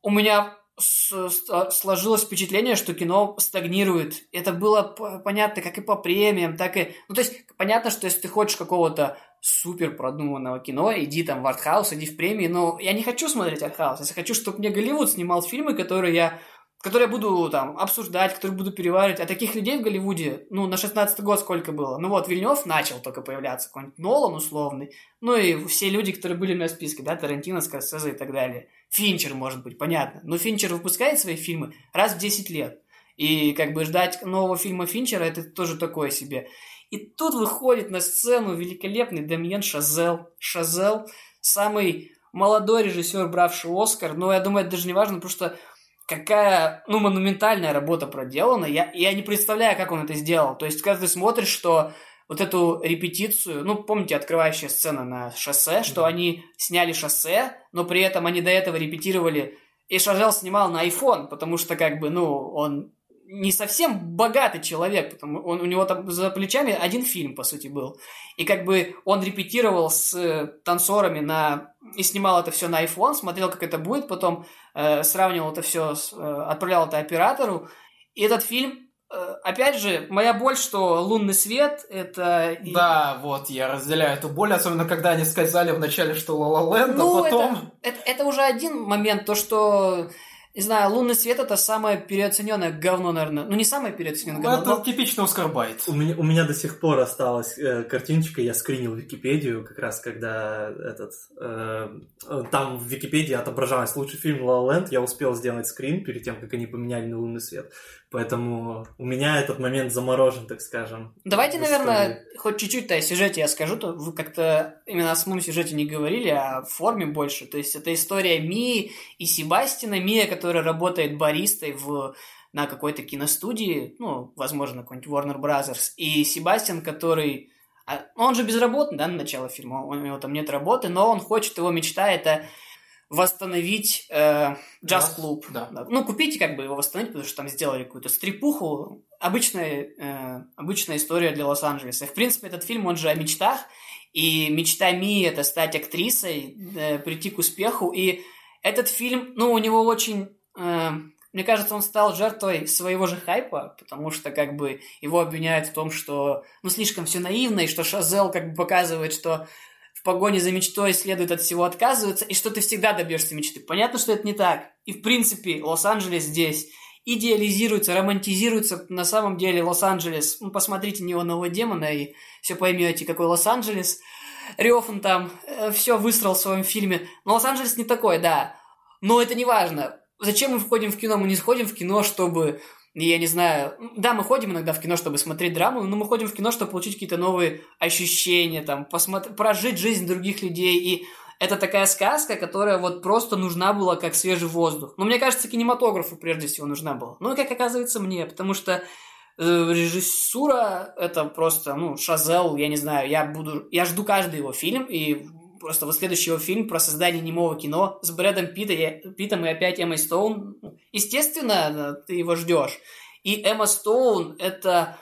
у меня с- сложилось впечатление, что кино стагнирует. Это было понятно как и по премиям, так и... Ну, то есть, понятно, что если ты хочешь какого-то супер продуманного кино, иди там в артхаус, иди в премии, но я не хочу смотреть артхаус. Я хочу, чтобы мне Голливуд снимал фильмы, которые я которые я буду там обсуждать, которые буду переваривать. А таких людей в Голливуде, ну, на 16 год сколько было? Ну вот, Вильнев начал только появляться, какой-нибудь Нолан условный. Ну и все люди, которые были у меня в списке, да, Тарантино, Скорсезе и так далее. Финчер, может быть, понятно. Но Финчер выпускает свои фильмы раз в 10 лет. И как бы ждать нового фильма Финчера, это тоже такое себе. И тут выходит на сцену великолепный Дамьен Шазел. Шазел – самый молодой режиссер, бравший Оскар. Но я думаю, это даже не важно, потому что какая, ну, монументальная работа проделана. Я, я не представляю, как он это сделал. То есть, когда ты смотришь, что вот эту репетицию, ну, помните, открывающая сцена на шоссе, что Мгм. они сняли шоссе, но при этом они до этого репетировали, и Шажел снимал на iPhone, потому что, как бы, ну, он не совсем богатый человек, потому он, у него там за плечами один фильм, по сути, был. И как бы он репетировал с э, танцорами на... и снимал это все на iPhone, смотрел, как это будет, потом э, сравнивал это все, с, э, отправлял это оператору. И этот фильм э, опять же, моя боль, что лунный свет это... Да, вот, я разделяю эту боль, особенно когда они сказали вначале, что Ла Ла Ленд, ну, а потом... Это, это, это уже один момент, то, что не знаю, «Лунный свет» — это самое переоцененное говно, наверное. Ну, не самое переоцененное говно. Это но... типично Оскар Байт. У меня, у меня до сих пор осталась э, картиночка, я скринил Википедию, как раз когда этот... Э, там в Википедии отображалась лучший фильм «Ла Ленд», я успел сделать скрин перед тем, как они поменяли на «Лунный свет». Поэтому у меня этот момент заморожен, так скажем. Давайте, наверное, хоть чуть-чуть-то о сюжете я скажу. То вы как-то именно о самом сюжете не говорили, а о форме больше. То есть это история Мии и Себастина. Мия, которая работает баристой в на какой-то киностудии, ну, возможно, какой-нибудь Warner Brothers, и Себастьян, который... А, он же безработный, да, на начало фильма, у него там нет работы, но он хочет, его мечта это восстановить э, джаз-клуб. Да. да. Ну, купите как бы его восстановить, потому что там сделали какую-то стрипуху. Обычная, э, обычная история для Лос-Анджелеса. В принципе, этот фильм, он же о мечтах. И мечта Мии – это стать актрисой, э, прийти к успеху. И этот фильм, ну, у него очень... Э, мне кажется, он стал жертвой своего же хайпа, потому что как бы его обвиняют в том, что ну слишком все наивно, и что Шазел как бы показывает, что погоне за мечтой следует от всего отказываться, и что ты всегда добьешься мечты. Понятно, что это не так. И в принципе, Лос-Анджелес здесь идеализируется, романтизируется. На самом деле Лос-Анджелес, ну, посмотрите неонового демона и все поймете, какой Лос-Анджелес. Рёфан там э, все выстроил в своем фильме. Но Лос-Анджелес не такой, да. Но это не важно. Зачем мы входим в кино? Мы не сходим в кино, чтобы я не знаю, да, мы ходим иногда в кино, чтобы смотреть драму, но мы ходим в кино, чтобы получить какие-то новые ощущения, там, посмотри, прожить жизнь других людей, и это такая сказка, которая вот просто нужна была как свежий воздух. Но мне кажется, кинематографу прежде всего нужна была. Ну как оказывается мне, потому что э, режиссура это просто, ну, Шазел, я не знаю, я буду, я жду каждый его фильм, и просто вот следующий его фильм про создание немого кино с Брэдом Питтом, Питтом и опять Эммой Стоун. Естественно, ты его ждешь. И Эмма Стоун это,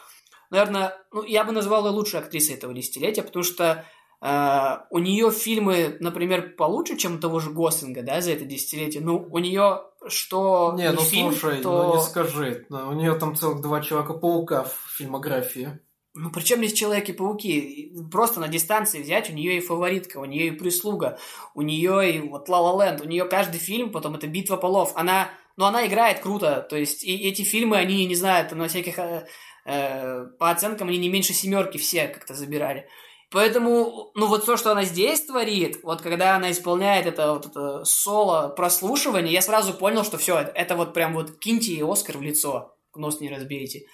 наверное, ну, я бы назвал ее лучшей актрисой этого десятилетия, потому что э, у нее фильмы, например, получше, чем у того же Гослинга, да, за это десятилетие. Ну, у нее что не, не ну фильм, слушай, то... ну не скажи, у нее там целых два Человека-паука в фильмографии. Ну, причем здесь Человеки-пауки? Просто на дистанции взять, у нее и фаворитка, у нее и прислуга, у нее и вот Ла Ла Ленд, у нее каждый фильм, потом это Битва полов. Она, ну, она играет круто, то есть и эти фильмы, они, не знаю, там на всяких, э, э, по оценкам, они не меньше семерки все как-то забирали. Поэтому, ну вот то, что она здесь творит, вот когда она исполняет это, вот это соло прослушивание, я сразу понял, что все, это, это вот прям вот киньте ей Оскар в лицо, нос не разбейте.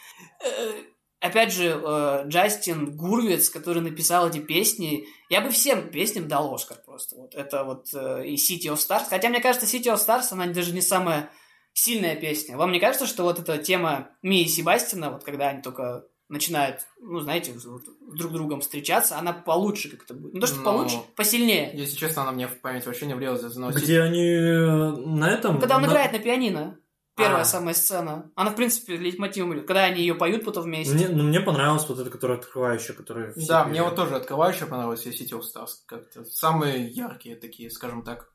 Опять же, э, Джастин Гурвиц, который написал эти песни, я бы всем песням дал Оскар просто. Вот это вот э, и City of Stars. Хотя, мне кажется, City of Stars, она даже не самая сильная песня. Вам не кажется, что вот эта тема Мии и Себастина, вот когда они только начинают, ну, знаете, вот, друг другом встречаться, она получше как-то будет. Ну, то, что Но... получше, посильнее. Если честно, она мне в память вообще не влезла. Но Где они э, на этом? Когда он на... играет на пианино. Первая а. самая сцена. Она, в принципе, лейтмотивом идет. Когда они ее поют потом вместе. Мне, ну, мне понравилась вот эта, которая открывающая, которая... Да, мне вот тоже открывающая понравилась и City of Stars. Как-то самые яркие такие, скажем так.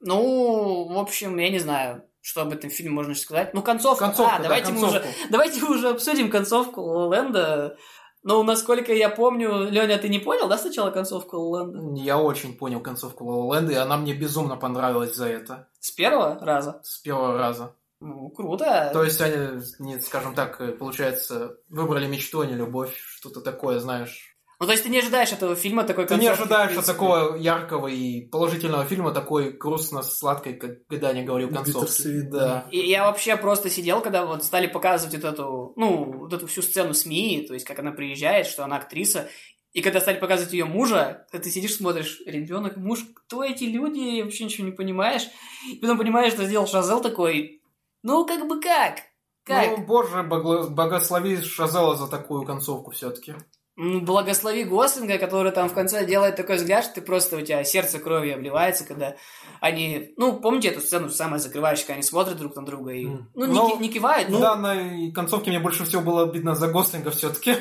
Ну, в общем, я не знаю, что об этом фильме можно сказать. Ну, концовка. концовка а, давайте, да, мы уже, давайте уже обсудим концовку Ленда. Ну, насколько я помню, Леня, ты не понял, да, сначала концовку Лэнда? Я очень понял концовку Лэнда, и она мне безумно понравилась за это. С первого раза? С первого раза. Ну, круто. То есть они, не, скажем так, получается, выбрали мечту, а не любовь, что-то такое, знаешь. Ну, то есть ты не ожидаешь этого фильма такой Ты не ожидаешь от такого яркого и положительного фильма такой грустно-сладкой, как Гадани говорил, концовки. Да. И я вообще просто сидел, когда вот стали показывать вот эту, ну, вот эту всю сцену с Мией, то есть как она приезжает, что она актриса, и когда стали показывать ее мужа, ты сидишь, смотришь, ребенок, муж, кто эти люди, вообще ничего не понимаешь. И потом понимаешь, что сделал Шазел такой, ну, как бы как? Как? Ну, боже, благослови Шазела за такую концовку все-таки. Благослови Гослинга, который там в конце делает такой взгляд, что ты просто у тебя сердце кровью обливается, когда они, ну, помните эту сцену, самая закрывающая, когда они смотрят друг на друга и, ну, ну не, не кивают. Ну, да, на концовке мне больше всего было обидно за Гослинга все-таки.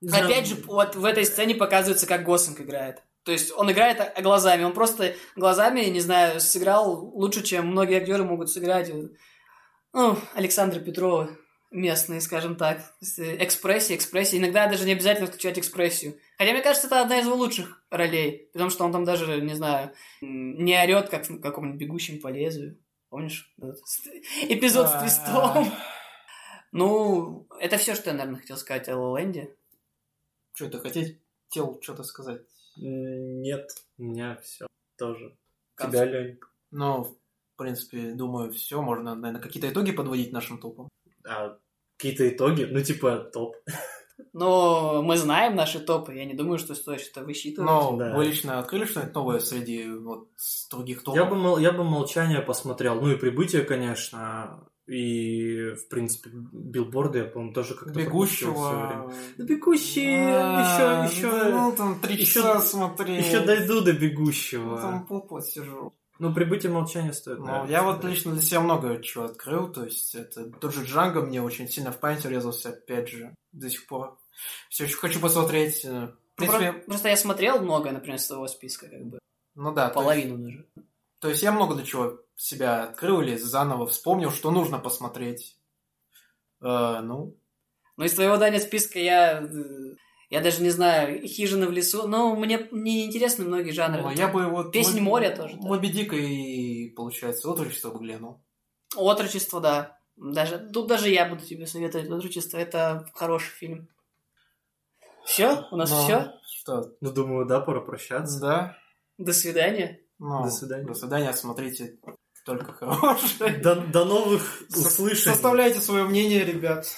Опять же, вот в этой сцене показывается, как Гослинг играет. То есть он играет глазами, он просто глазами, не знаю, сыграл лучше, чем многие актеры могут сыграть ну, Александра Петрова. местные, скажем так. Экспрессия, экспрессия. Иногда даже не обязательно включать экспрессию. Хотя, мне кажется, это одна из его лучших ролей. Потому что он там даже, не знаю, не орет, как в каком-нибудь бегущем по лезвию. Помнишь? Эпизод с твистом. Ну, это все, что я, наверное, хотел сказать о Лоленде. Что это хотел что-то сказать? Нет, у меня все тоже. Тебя, Лень? Ну, принципе, думаю, все. Можно, наверное, какие-то итоги подводить нашим топом. А, какие-то итоги? Ну, типа, топ. Но мы знаем наши топы. Я не думаю, что стоит что-то высчитывать. Но да. вы лично открыли что-нибудь новое среди вот других топов? Я бы, я бы «Молчание» посмотрел. Ну и «Прибытие», конечно. И, в принципе, билборды, я, по-моему, тоже как-то Бегущего. Да, бегущие а, еще, еще. Ну, там три часа смотри. Еще дойду до бегущего. Ну, там полпот сижу. Ну, прибытие молчания стоит. Ну, я вот лично для себя много чего открыл. То есть, это тот же Джанго мне очень сильно в память урезался, опять же, до сих пор. Все еще хочу посмотреть. Э, в ну, принципе... просто, просто я смотрел много, например, с твоего списка, как бы. Ну да. Половину то есть, даже. То есть я много для чего себя открыл или заново вспомнил, что нужно посмотреть. Э, ну. Ну, из твоего дания списка я э, я даже не знаю, хижина в лесу. Но мне не интересны многие жанры. Ну, я бы вот... Песнь моря тоже. Моби Дика и, получается, отрочество бы глянул. Отрочество, да. Даже, тут даже я буду тебе советовать отрочество. Это хороший фильм. Все? У нас Но... все? Что? Ну, думаю, да, пора прощаться. Да. До свидания. Ну, до свидания. До свидания. Смотрите только хорошее. До, до новых услышаний. Составляйте свое мнение, ребят.